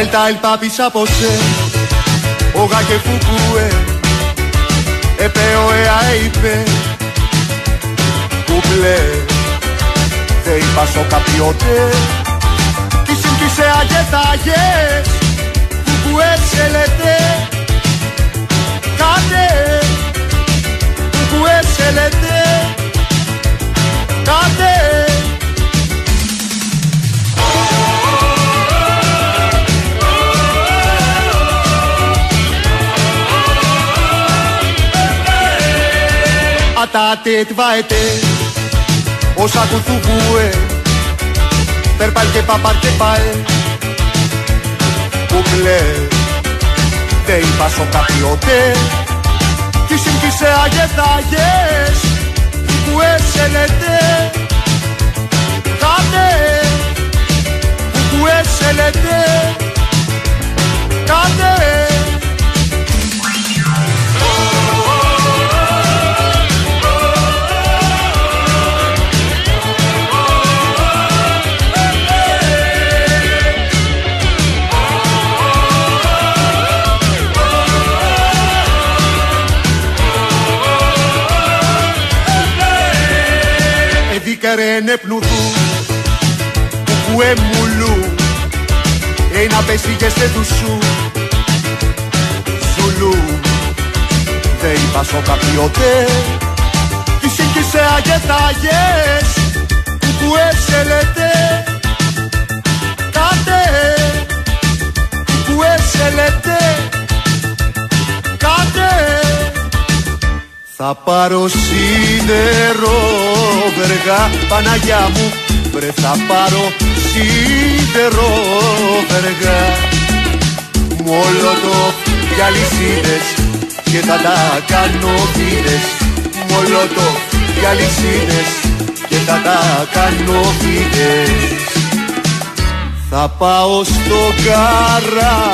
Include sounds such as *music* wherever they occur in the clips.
Delta el papi Sapose, Oga que Fukue, Epeo ea eipe, Couple, Dei paso capiote, Kisim kise agetaye, Fukue selete, Kate, Fukue selete, Kate, Atate tvaete Όσα κουθουβούε Περπάλ και παπάρ και πάε. Κουκλέ Δε είπας σο καπιότε Κι συμπτήσε αγεθάγες Που έσελετε. Κάτε Που έσελετε. Κάτε Εδίκαρε πνουδού Που εμουλού Ένα πέσει και σε δουσού. Ζουλού Δεν είπας σο καπιότε Τι σύγκυσε αγεθάγες Που έσελετε Κάτε Που έσελετε Κάτε θα πάρω σίδερο βεργά Παναγιά μου. Βρε θα πάρω σίδερο βεργά. Μολότο για λυσίδες και θα τα κάνω βίδες Μολότο για λυσίδες και θα τα κάνω βίδες θα πάω στο καράβελια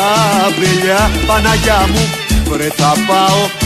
Παναγιά μου. Βρε θα πάω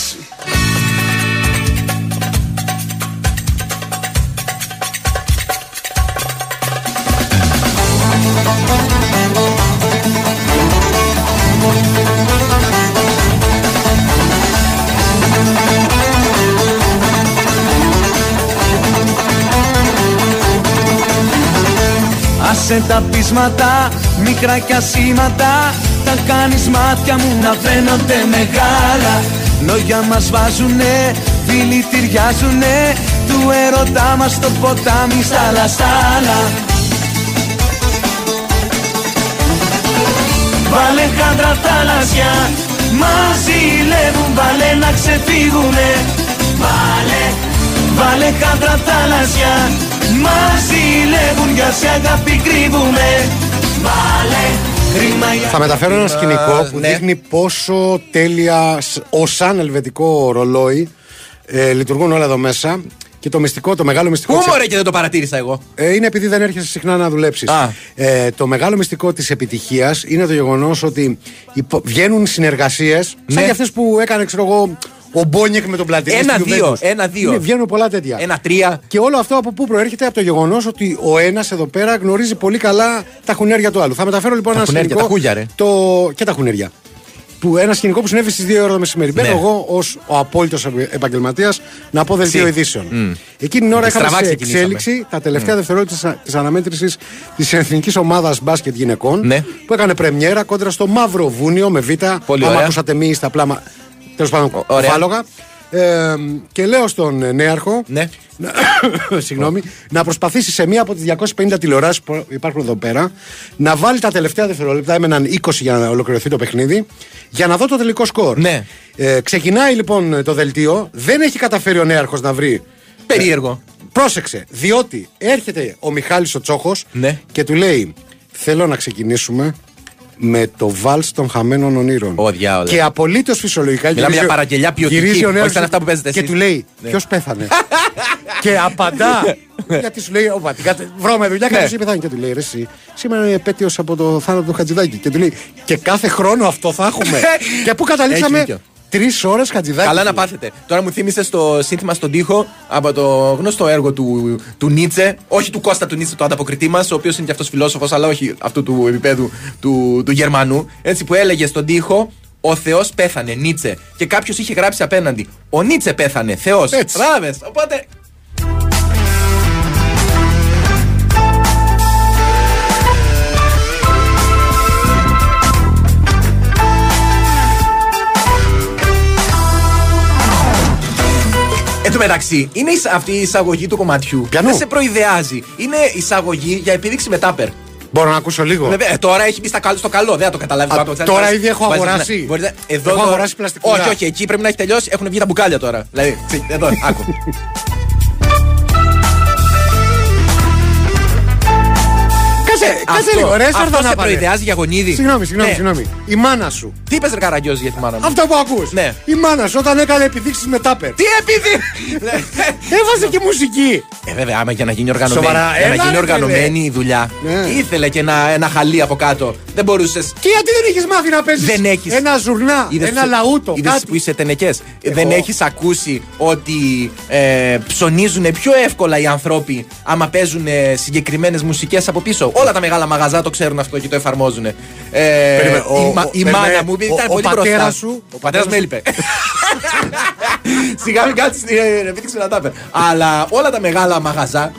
Άσε τα πείσματα, μικρά κι ασήματα Τα κάνεις μάτια μου να φαίνονται μεγάλα. Λόγια μας βάζουνε, φίλοι τυριάζουνε Του έρωτά μας το ποτάμι στα λαστάλα Βάλε χάντρα θάλασσια, μας ζηλεύουν Βάλε να ξεφύγουνε. Βάλε, βάλε χάντρα θάλασσια Μας ζηλεύουν για σε αγάπη κρύβουνε Βάλε, χρήμα για Θα μεταφέρω ένα σκηνικό που ναι. δείχνει πόσο τέλεια σ- ω σαν ελβετικό ρολόι ε, λειτουργούν όλα εδώ μέσα. Και το μυστικό, το μεγάλο μυστικό. Πού της- μωρέ και δεν το παρατήρησα εγώ. Ε, είναι επειδή δεν έρχεσαι συχνά να δουλέψεις. Α. Ε, το μεγάλο μυστικό της επιτυχίας είναι το γεγονός ότι υπο- βγαίνουν συνεργασίες σαν Ναι. και αυτές που έκανε, ξέρω εγώ, ο Μπόνιεκ με τον Πλατινί. Ένα, στη δύο, Juventus. ένα, δύο. Ναι, βγαίνουν πολλά τέτοια. Ένα τρία. Και όλο αυτό από πού προέρχεται, από το γεγονός ότι ο ένας εδώ πέρα γνωρίζει πολύ καλά τα χουνέρια του άλλου. Θα μεταφέρω λοιπόν Τα ένα χουνέρια, σκηνικό. τα χούγια, ρε. Το... Και τα χουνέρια. Που ένα σκηνικό που συνέβη στις 2 ώρα το μεσημέρι. Μπαίνω Ναι. εγώ ως ο απόλυτος επαγγελματίας να πω δελτίο Συ. ειδήσεων. Μμ. Εκείνη την ώρα Με είχαμε στραβά σε ξεκινήσαμε. εξέλιξη τα τελευταία δευτερόλεπτα της αναμέτρησης της εθνικής ομάδας μπάσκετ γυναικών Ναι. που έκανε πρεμιέρα κόντρα στο Μαύρο Βούνιο με Β. Πολύ Άμα ωραία. ακούσατε μη στα πλάμα. Τέλος πάντων, Ω- ωραία. κουφάλογα. Ε, και λέω στον ε, νέαρχο Ναι. να- *coughs* συγγνώμη, να προσπαθήσει σε μία από τις 250 τηλεοράσεις που υπάρχουν εδώ πέρα να βάλει τα τελευταία δευτερόλεπτα. Έμεναν 20 για να ολοκληρωθεί το παιχνίδι, για να δω το τελικό σκορ. Ναι. Ε, ξεκινάει λοιπόν το δελτίο, δεν έχει καταφέρει ο νέαρχος να βρει. Περίεργο. Πρόσεξε, διότι έρχεται ο Μιχάλης ο Τσόχος Ναι. και του λέει: Θέλω να ξεκινήσουμε με το βάλς των χαμένων ονείρων. Ω, διάολε. Και απολύτως φυσιολογικά Μιλάμε γυρίζει για ο- παραγγελιά ποιοτική, γυρίζει ο όχι νέαρχος σαν αυτά που παίζετε Και εσείς. του λέει: Ναι. Ποιος πέθανε; και απαντά. Γιατί σου λέει, Ωπα, την κατε... βρώμε δουλειά και Ναι. κάποιος πεθάνει. Και του λέει, ρε, εσύ, σήμερα είναι επέτειος από το θάνατο του Χατζηδάκη. Και του λέει, και κάθε χρόνο αυτό θα έχουμε. και πού Έχει καταλήξαμε δίκιο. Τρεις ώρες Χατζηδάκη. Καλά να πάθετε. Τώρα μου θύμισε το σύνθημα στον τοίχο από το γνωστό έργο του, του Νίτσε. Όχι του Κώστα του Νίτσε, το ανταποκριτή μας, ο οποίος είναι και αυτός φιλόσοφος, αλλά όχι αυτού του επίπεδου του, του Γερμανού. Έτσι που έλεγε στον τοίχο. Ο Θεός πέθανε, Νίτσε. Και κάποιος είχε γράψει απέναντι. Ο Νίτσε πέθανε, Θεός. Έτσι. Μπράβες. Οπότε. Εν τω μεταξύ, είναι εισ- αυτή η εισαγωγή του κομματιού. Ποιανού; Δεν σε προειδεάζει. Είναι εισαγωγή για επίδειξη με τάπερ. Μπορώ να ακούσω λίγο; Βέβαια, ε, τώρα έχει μπει στα καλ- στο καλό, δεν θα το καταλάβεις. Α, Βάζεις- τώρα βάζεις- ήδη έχω βάζεις- αγοράσει. ναι, μπορείς να- εδώ Έχω το- αγοράσει πλαστικούδα. Όχι, όχι, εκεί πρέπει να έχει τελειώσει. Έχουν βγει τα μπουκάλια τώρα. Δηλαδή, τσι, εδώ, άκου. *laughs* Κάτσε, κάτσε Αυτό- λίγο, ρε, Αυτό Σαρδανά, σε πάρε. προειδεάζει για γονίδι. Συγγνώμη, συγγνώμη, Ναι. συγγνώμη. Η μάνα σου. Τι είπες, Ρε Καραγκιόζη, για τη μάνα μου; Αυτό που ακούς. Ναι. Η μάνα σου όταν έκανε επιδείξεις με τάπερ. Τι επειδή. *laughs* Έβαζε και μουσική. Ε, βέβαια, άμα για να γίνει οργανωμένη, Σοβαρά, για να έλα, γίνει ρε, οργανωμένη η δουλειά, Ναι. ήθελε και ένα, ένα χαλί από κάτω. Δεν μπορούσε. Και γιατί δεν έχεις μάθει να παίζεις Δεν έχεις. ένα ζουρνά, ένα λαούτο, Είδες κάτι; που είσαι τενεκές. Δεν έχεις ακούσει ότι ε, ψωνίζουν πιο εύκολα οι άνθρωποι άμα παίζουν συγκεκριμένες μουσικές από πίσω; Όλα τα μεγάλα μαγαζά το ξέρουν αυτό και το εφαρμόζουν. Ε, Περίμενε, ο- η, μα- ο- η περίμενε, μάνα μου ήταν ο- ο πολύ πατέρας μπροστά. σου- Ο πατέρας με έλειπε. *laughs* Σιγά μην κάτσεις να επίδειξει να τα πει. Αλλά όλα τα μεγάλα μαγαζά.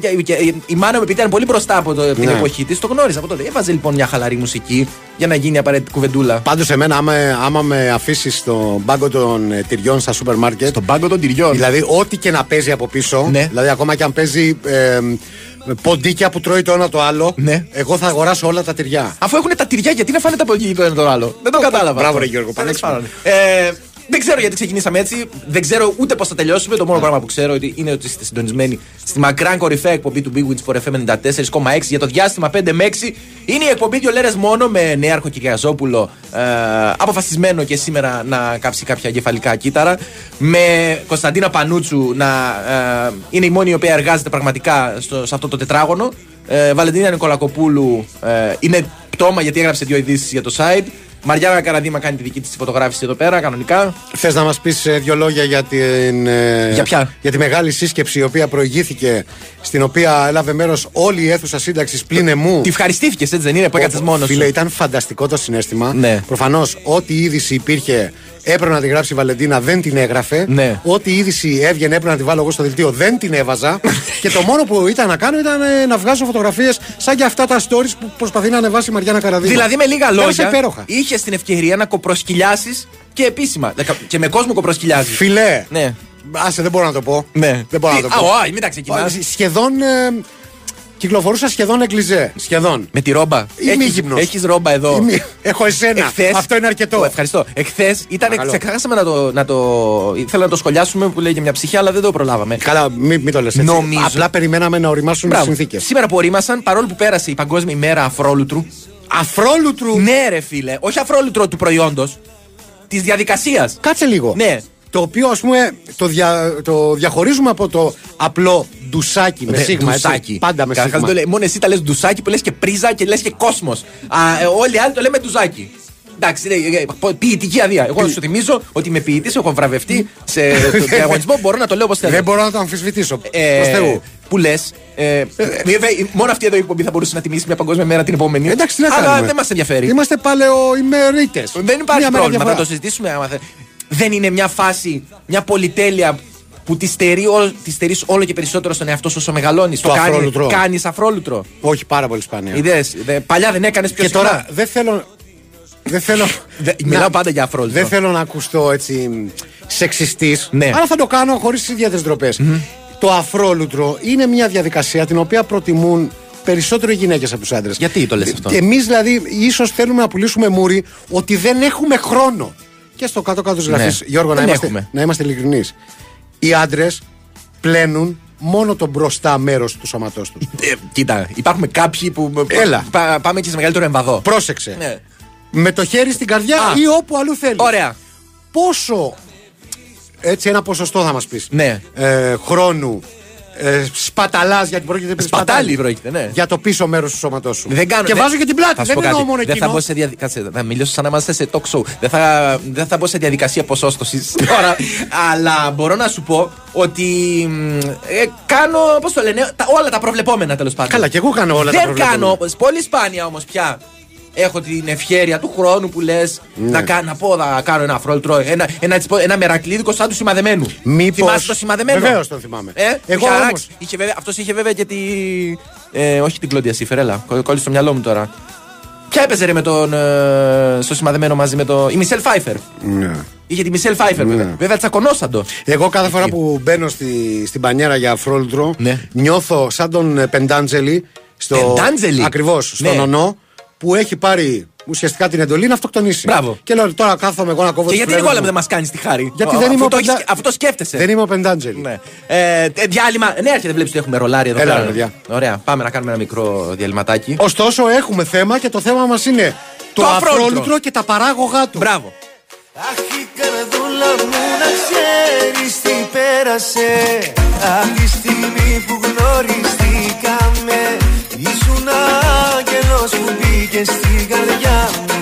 Ναι. ε, και- και- ε, η μάνα μου επειδή ήταν πολύ μπροστά από το, την Ναι. εποχή της, το γνώριζα από τότε. Έβαζε λοιπόν μια χαλαρή μουσική για να γίνει απαραίτητη κουβεντούλα. Πάντως, εμένα, άμα, άμα με αφήσεις στον πάγκο των ε, τυριών στα σούπερ μάρκετ. Στον πάγκο των τυριών. Δηλαδή, ό,τι και να παίζει από πίσω. Ναι. Δηλαδή, ακόμα και αν παίζει ε, ποντίκια που τρώει το ένα το άλλο. Ναι. Εγώ θα αγοράσω όλα τα τυριά. Αφού έχουν τα τυριά, γιατί να φάνε τα ποδήλια το ένα τον άλλο; Δεν το κατάλαβα. Μπράβο, αυτό. ρε, Γιώργο, Τέλος πανέξυπνο. πάντων. Ε, δεν ξέρω γιατί ξεκινήσαμε έτσι. Δεν ξέρω ούτε πώς θα τελειώσουμε. Το μόνο πράγμα που ξέρω ότι είναι ότι είστε συντονισμένοι στη μακράν κορυφαία εκπομπή του Big Wins for FM 94,6 για το διάστημα 5 με 6. Είναι η εκπομπή δύο λέρες μόνο με νέαρχο Κυριαζόπουλο. Ε, αποφασισμένο και σήμερα να κάψει κάποια κεφαλικά κύτταρα. Με Κωνσταντίνα Πανούτσου να ε, είναι η μόνη η οποία εργάζεται πραγματικά στο, σε αυτό το τετράγωνο. Ε, Βαλεντίνα Νικολακοπούλου ε, είναι πτώμα γιατί έγραψε δύο ειδήσεις για το site. Μαριάννα Καραδίμα κάνει τη δική της φωτογράφηση εδώ πέρα, κανονικά. Θες να μας πεις δύο λόγια για την. ε, Για ποια; Για τη μεγάλη σύσκεψη η οποία προηγήθηκε, στην οποία έλαβε μέρος όλη η αίθουσα σύνταξης πλην εμού; Τη ευχαριστήθηκες, έτσι δεν είναι, που έκατσε μόνος Φίλε, σου. ήταν φανταστικό το συνέστημα. Ναι. Προφανώς, ό,τι είδηση υπήρχε έπρεπε να τη γράψει η Βαλεντίνα, δεν την έγραφε. Ναι. Ό,τι είδηση έβγαινε έπρεπε να τη βάλω εγώ στο δελτίο, δεν την έβαζα. *laughs* και το μόνο που ήταν να κάνω ήταν ε, να βγάζω φωτογραφίες σαν και αυτά τα stories που προσπαθεί να ανεβάσει η Μαριάννα Καραδίμα. Δηλαδή, με λίγα Πέρασε λόγια, υπέροχα. Είχε την ευκαιρία να κοπροσκυλιάσεις και επίσημα. Δεκα- Και με κόσμο κοπροσκυλιάζεις. Φιλέ. Ναι. Άσε, δεν μπορώ να το πω. Ναι. Δεν μπορώ να Τι- το πω. Α, όχι, μην τα ξεκινάς. Σχεδόν. ε, κυκλοφορούσα σχεδόν εκκλιζέ. Σχεδόν. Με τη ρόμπα. Είμαι γυμνός. Έχεις ρόμπα εδώ. Είμαι- Έχω εσένα. Εχθές- Αυτό είναι αρκετό. Ω, Ευχαριστώ. Εχθές ήταν. Παρακαλώ. Ξεχάσαμε να το, να το. Ήθελα να το σχολιάσουμε που λέει για μια ψυχή, αλλά δεν το προλάβαμε. Καλά, μην μη το λες έτσι. Νομίζω- Απλά περιμέναμε να οριμάσουν οι Μπράβο. συνθήκες. Σήμερα που ορίμασαν, παρόλο που πέρασε η Παγκόσμια ημέρα αφρόλουτρου. Αφρόλουτρου; Ναι, ρε φίλε. Όχι αφρόλουτρο του προϊόντος. Της διαδικασίας. Κάτσε λίγο. Ναι. Το οποίο ας πούμε το, δια, το διαχωρίζουμε από το απλό ντουσάκι με Ναι, σίγμα. έτσι. ντουσάκι. Πάντα με Καταρχάς σίγμα. το λέει, μόνο εσύ τα λες ντουσάκι που λες και πρίζα και λες και κόσμος. όλοι οι άλλοι το λέμε ντουζάκι. Εντάξει, λέει, ε, ε, ποιητική αδεία. Εγώ σου θυμίζω ότι είμαι ποιητής, έχω βραβευτεί σε *laughs* το διαγωνισμό, μπορώ να το λέω όπως θέλω. Δεν μπορώ να το αμφισβητήσω. Ε, Προς Θεού. που λες. Ε, βέβαια, μόνο αυτή εδώ η εκπομπή θα μπορούσε να τιμήσει μια παγκόσμια μέρα την επόμενη. Εντάξει, τι να Αλλά κάνουμε. δεν μας ενδιαφέρει. Είμαστε παλαιοημερίτες. Δεν υπάρχει πρόβλημα, θα το συζητήσουμε. Άμα θε- Δεν είναι μια φάση, μια πολυτέλεια που τη στερεί όλο, τη στερείς όλο και περισσότερο στον εαυτό σου όσο μεγαλώνεις. Το αφρόλουτρο. Κάνεις αφρόλουτρο. Όχι, πάρα πολύ σπάνια. Ιδέες, δε- παλιά δεν έκανες πιο Και συχνά. τώρα δεν θέλω. Δεν θέλω. *laughs* Δε- να- μιλάω πάντα για αφρόλουτρο. Δεν θέλω να ακουστώ έτσι σεξιστής. Ναι. Αλλά θα το κάνω χωρίς ιδιαίτερες ντροπές. Το αφρόλουτρο είναι μια διαδικασία την οποία προτιμούν περισσότερο οι γυναίκες από τους άντρες. Γιατί το λες αυτό; Εμείς δηλαδή ίσως θέλουμε να πουλήσουμε μούρι ότι δεν έχουμε χρόνο. Και στο κάτω-κάτω της γραφής, Ναι. Γιώργο, να Δεν είμαστε, έχουμε. να είμαστε ειλικρινείς. Οι άντρες πλένουν μόνο το μπροστά μέρος του σώματός τους. Ε, κοίτα, υπάρχουν κάποιοι που. Έλα. Πα- πάμε και σε μεγαλύτερο εμβαδό. Πρόσεξε. Ναι. Με το χέρι στην καρδιά Α. ή όπου αλλού θέλεις. Ωραία. Πόσο έτσι ένα ποσοστό θα μας πεις. Ναι. Ε, χρόνου. Ε, Σπαταλάς γιατί πρόκειται περί Σπατάλη σπατάλη. πρόκειται, ναι. Για το πίσω μέρος του σώματός σου. Δεν κάνω, και δεν- βάζω και την πλάτη. Θα σου Δεν πω εννοώ κάτι. μόνο δεν θα, εκείνο. μπω σε διαδικασία. Κάτσε, θα μιλήσω σαν να είμαστε σε talk show. Δεν θα, δεν θα μπω σε διαδικασία ποσόστοσης *laughs* τώρα. αλλά μπορώ να σου πω ότι μ, ε, κάνω, πώς το λένε, τα, όλα τα προβλεπόμενα τέλος πάντων. Καλά, και εγώ κάνω όλα τα Δεν προβλεπόμενα. κάνω, πολύ σπάνια όμως πια. Έχω την ευχέρεια του χρόνου που λες Ναι. να, κα- να πω, να κάνω ένα αφρόλουτρο, ένα, ένα, έτσι πω, ένα μερακλίδικο σαν τους σημαδεμένους. Μήπως- Θυμάσαι το σημαδεμένο; Βεβαίως τον θυμάμαι. Ε, Εγώ Εγώ όμως- όμως... είχε βέβαια, αυτός είχε βέβαια και τη... Ε, όχι την Κλόντια Σίφερ, έλα, κο- κόλλησε στο μυαλό μου τώρα. Ποια έπαιζε ρε με τον, ε, στο σημαδεμένο μαζί με το... Η Μισελ Φάιφερ. Ναι. Είχε τη Μισελ Φάιφερ βέβαια. Βέβαια τσακωνόσαν το. Εγώ κάθε φορά που μπαίνω στη, στην μπανιέρα για αφρόλουτρο, Ναι. νιώθω σαν τον ε, Πεντάντζελη. Στο, Πεντάντζελη; Ακριβώς, στον Ναι. ονό, που έχει πάρει ουσιαστικά την εντολή να αυτοκτονήσει. Μπράβο. Και λέω τώρα κάθομαι εγώ να κόβω Και τις γιατί φλέβες Νικόλα μου. δεν μας κάνεις τη χάρη; Γιατί Ο- δεν είμαι αφού ο το έχεις- Πεντά- Αφού το σκέφτεσαι; Δεν είμαι ο Πεντάντζελη. Ναι. Ε, ε, διάλειμμα. Ναι, έρχεται, βλέπεις ότι έχουμε ρολάρι εδώ Έλα, πέρα. ρε, παιδιά. Ωραία, πάμε να κάνουμε ένα μικρό διαλυματάκι. Ωστόσο, έχουμε θέμα και το θέμα μας είναι το, Το αφρόλουτρο. αφρόλουτρο και τα παράγωγά του. Μπράβο. Αχ η καρδούλα μου να ξέρεις τι πέρασε Αχ τη στιγμή που γνωριστήκαμε Ήσουν άγγελος που μπήκες στην καρδιά μου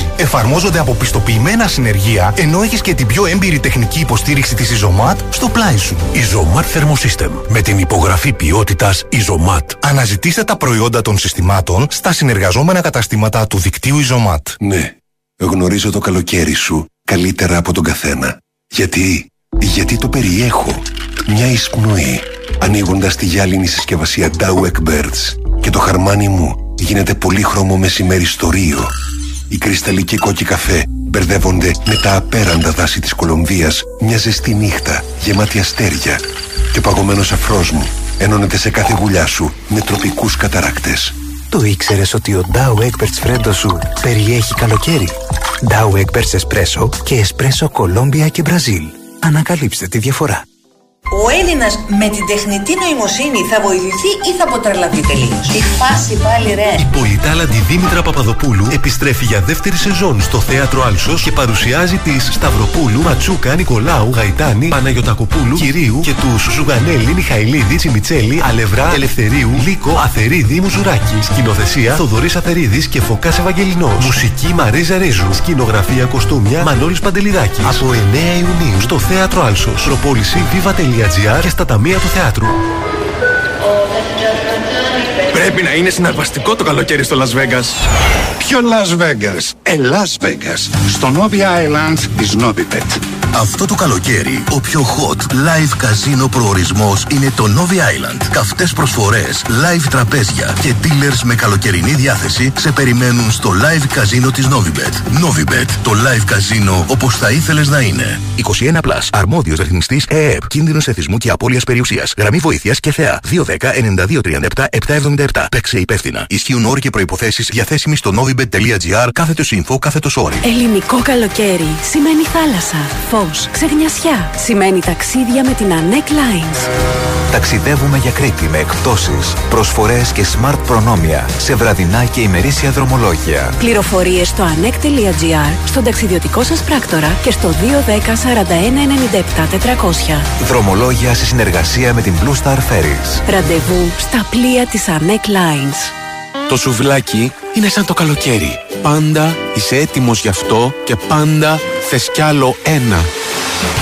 Εφαρμόζονται από πιστοποιημένα συνεργεία, ενώ έχεις και την πιο έμπειρη τεχνική υποστήριξη της Isomat στο πλάι σου. Isomat Thermosystem. Με την υπογραφή ποιότητας Isomat. Αναζητήστε τα προϊόντα των συστημάτων στα συνεργαζόμενα καταστήματα του δικτύου Isomat. Ναι, γνωρίζω το καλοκαίρι σου καλύτερα από τον καθένα. Γιατί, γιατί το περιέχω. Μια εισπνοή, ανοίγοντας τη γυάλινη συσκευασία Dowek Birds και το χαρμάνι μου γίνεται πολύχρωμο μεσημέρι στο Ρίο. Οι κρυσταλλικοί κόκκι καφέ μπερδεύονται με τα απέραντα δάση της Κολομβίας μια ζεστή νύχτα γεμάτη αστέρια και ο παγωμένος αφρός μου ενώνεται σε κάθε γουλιά σου με τροπικούς καταράκτες. Το ήξερες ότι ο Dow Egberts Φρέντο σου περιέχει καλοκαίρι; Dow Egberts Espresso και Espresso Colombia και Μπραζίλ. Ανακαλύψτε τη διαφορά. Ο Έλληνας με την τεχνητή νοημοσύνη θα βοηθηθεί ή θα αποτρελαθεί τελείως; Τι φάση πάλι, ρε. Η πολυτάλαντη Δήμητρα Παπαδοπούλου επιστρέφει για δεύτερη σεζόν στο θέατρο Άλσος και παρουσιάζει τις Σταυροπούλου, Ματσούκα, Νικολάου, Γαϊτάνη, Παναγιοτακοπούλου, Κυρίου και τους Ζουγανέλη, Μιχαηλίδη, Τσιμιτσέλη, Αλευρά, Ελευθερίου, Λίκο, Αθερίδη, Μουζουράκη. Σκηνοθεσία Θοδωρής Αθερίδης και Φωκάς Ευαγγελινός. Μουσική Μαρίζα Ρίζου. Σκηνογραφία κοστούμια Μανώλης Παντελιδάκης. Από 9 Ιουνίου στο θέατρο Άλσος. Προπόληση viva.gr και στα ταμεία του θεάτρου. Πρέπει να είναι συναρπαστικό το καλοκαίρι στο Las Vegas. Ποιο Las Vegas? Ε, Las Vegas. Στο Novi Island της Novibet. Αυτό το καλοκαίρι, ο πιο hot live καζίνο προορισμός είναι το Novi Island. Καυτές προσφορές, live τραπέζια και dealers με καλοκαιρινή διάθεση σε περιμένουν στο live καζίνο της Novibet. Novibet, το live καζίνο όπως θα ήθελες να είναι. 21 Plus, αρμόδιος ρυθμιστής ΕΕΠ, κίνδυνος εθισμού και απώλειας περιουσίας. Γραμμή βοήθειας και θεά. 210-9237-777. Παίξε υπεύθυνα. Ισχύουν όροι και προϋποθέσεις διαθέσιμοι στο novibet.gr κάθετος info κάθετος όροι. Ελληνικό καλοκαίρι σημαίνει θάλασσα, φως, ξεγνιασιά. Σημαίνει ταξίδια με την Anec Lines. Ταξιδεύουμε για Κρήτη με εκπτώσεις, προσφορές και smart προνόμια σε βραδινά και ημερήσια δρομολόγια. Πληροφορίες στο anec.gr, στον ταξιδιωτικό σας πράκτορα και στο 210 41 97 400. Δρομολόγια σε συνεργασία με την Blue Star Ferries. Ραντεβού στα πλοία της Anec Lines. Το σουβλάκι είναι σαν το καλοκαίρι. Πάντα είσαι έτοιμος γι' αυτό και πάντα θες κι άλλο ένα.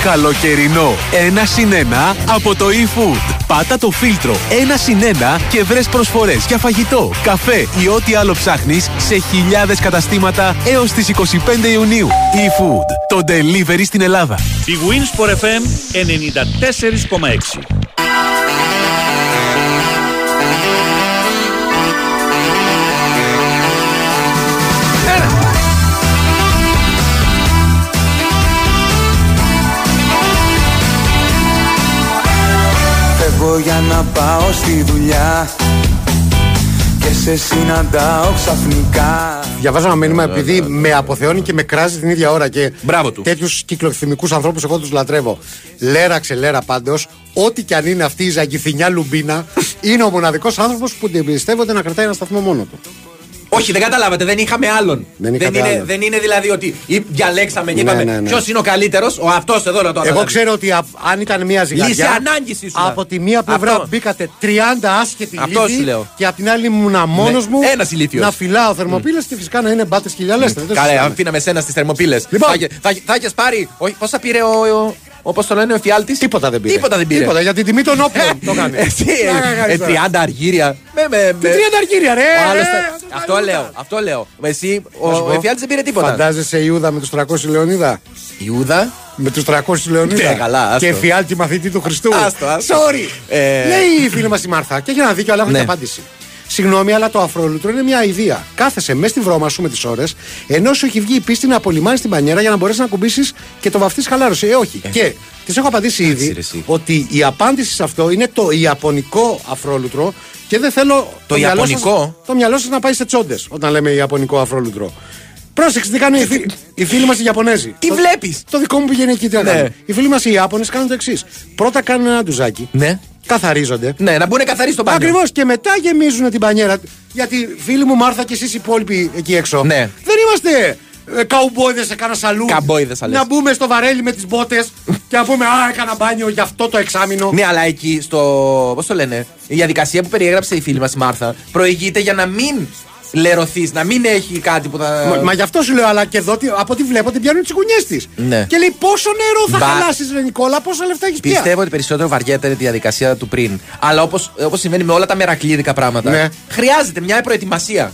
Καλοκαιρινό. Ένα συν ένα από το eFood. Πάτα το φίλτρο ένα συν ένα και βρες προσφορές για φαγητό, καφέ ή ό,τι άλλο ψάχνεις σε χιλιάδες καταστήματα έως τις 25 Ιουνίου. eFood. Το delivery στην Ελλάδα. Η Winsport FM 94,6 φεύγω για να πάω στη δουλειά Και σε συναντάω ξαφνικά Διαβάζω ένα μήνυμα επειδή με αποθεώνει και με κράζει την ίδια ώρα. Και Μπράβο του. τέτοιους κυκλοθυμικούς ανθρώπους εγώ τους λατρεύω. Λέρα ξελέρα πάντως, ό,τι και αν είναι αυτή η ζαγκηθινιά λουμπίνα, είναι ο μοναδικός άνθρωπος που την πιστεύονται να κρατάει ένα σταθμό μόνο του. Όχι, δεν καταλάβατε, δεν είχαμε άλλον. Δεν είχατε είναι, άλλον. δεν είναι δηλαδή ότι ή- διαλέξαμε και Ναι, είπαμε ναι, ναι. ποιος είναι ο καλύτερος, ο αυτός εδώ να το Εγώ αναλάβει. ξέρω ότι α- αν ήταν μία ζυγαριά. Λύση ανάγκης ήσουνα. Από τη μία πλευρά Αυτός. μπήκατε 30 άσχετοι Αυτός λύθοι σου λέω. Και από την άλλη ήμουν μόνος Ναι, μου. ένας ηλίθιος. Να φυλάω θερμοπύλες και φυσικά να είναι μπάτες χιλιαλέστε. Καλά, αφήναμε εσένα στις θερμοπύλες. Λοιπόν. θα, είχε- θα, θα έχεις πάρει. Όχι, πόσα πήρε ο. Ο Όπως το λένε ο εφιάλτη. Τίποτα δεν πήρε. Τίποτα δεν πήρε. Τίποτα, για την τιμή των όπλων το κάνει. Εσύ, Πλάκα ε, κάνεις ε, τώρα. 30 αργύρια. Με, με, Τι 30 αργύρια, ρε! Ο άλλος ε, τα- Αυτό λέω, αυτό λέω. Εσύ, Να σου ο πω. εφιάλτη δεν πήρε τίποτα. Φαντάζεσαι Ιούδα με τους 300 Λεωνίδα; Ιούδα; Με τους 300 Λεωνίδα. Ναι, καλά, άστο. Και φιάλτη μαθητή του Χριστού. Άστο, άστο. Sorry. Ε, Λέει η φίλη μας η Μάρθα και έχει ένα δίκιο, αλλά έχω Ναι. την απάντηση. Συγγνώμη, αλλά το αφρόλουτρο είναι μια ιδέα. Κάθεσαι μέσα στη βρώμα σου με τις ώρες, ενώ σου έχει βγει η πίστη να απολυμάνεις την πανιέρα για να μπορέσεις να κουμπίσει και το βαφτίς χαλάρωση. Ε, όχι. Και τη έχω απαντήσει ήδη ρε, εσύ. ότι η απάντηση σε αυτό είναι το ιαπωνικό αφρόλουτρο και δεν θέλω Το μυαλό σας- ιαπωνικό; το μυαλό σας να πάει σε τσόντες όταν λέμε ιαπωνικό αφρόλουτρο. Πρόσεξε τι κάνουν οι, φίλοι- οι φίλοι μας οι Ιαπωνέζοι. Τι Το- βλέπεις; Το δικό μου πηγαίνει εκεί τι να Ναι. κάνουν. Οι φίλοι μας οι Ιάπωνες κάνουν το εξής. Πρώτα κάνουν ένα ντουζάκι, Ναι. Καθαρίζονται. Ναι, να μπουν καθαροί στο μπάνιο. Ακριβώς και μετά γεμίζουν την πανιέρα. Γιατί φίλοι μου Μάρθα και εσείς οι υπόλοιποι εκεί έξω. Ναι. Δεν είμαστε ε, καουμπόιδες σε κάνα σαλού. Καμπόιδες, θα λες. Να μπούμε στο βαρέλι με τις μπότες και να πούμε Α, έκανα μπάνιο για αυτό το εξάμεινο. Ναι, αλλά εκεί στο. Πώς το λένε, η διαδικασία που περιέγραψε η φίλη μας η Μάρθα προηγείται για να μην λερωθείς, να μην έχει κάτι που θα. Μα, μα γι' αυτό σου λέω, αλλά και εδώ τι- από ό,τι βλέπω την πιάνουν τις γουνιέ της. Ναι. Και λέει πόσο νερό θα Μπα- χαλάσεις, Ρε Νικόλα, πόσα λεφτά έχεις πια; Πιστεύω ότι περισσότερο βαριέται τη διαδικασία του πριν. Αλλά όπως όπως συμβαίνει με όλα τα μερακλίδικα πράγματα, Ναι. χρειάζεται μια προετοιμασία.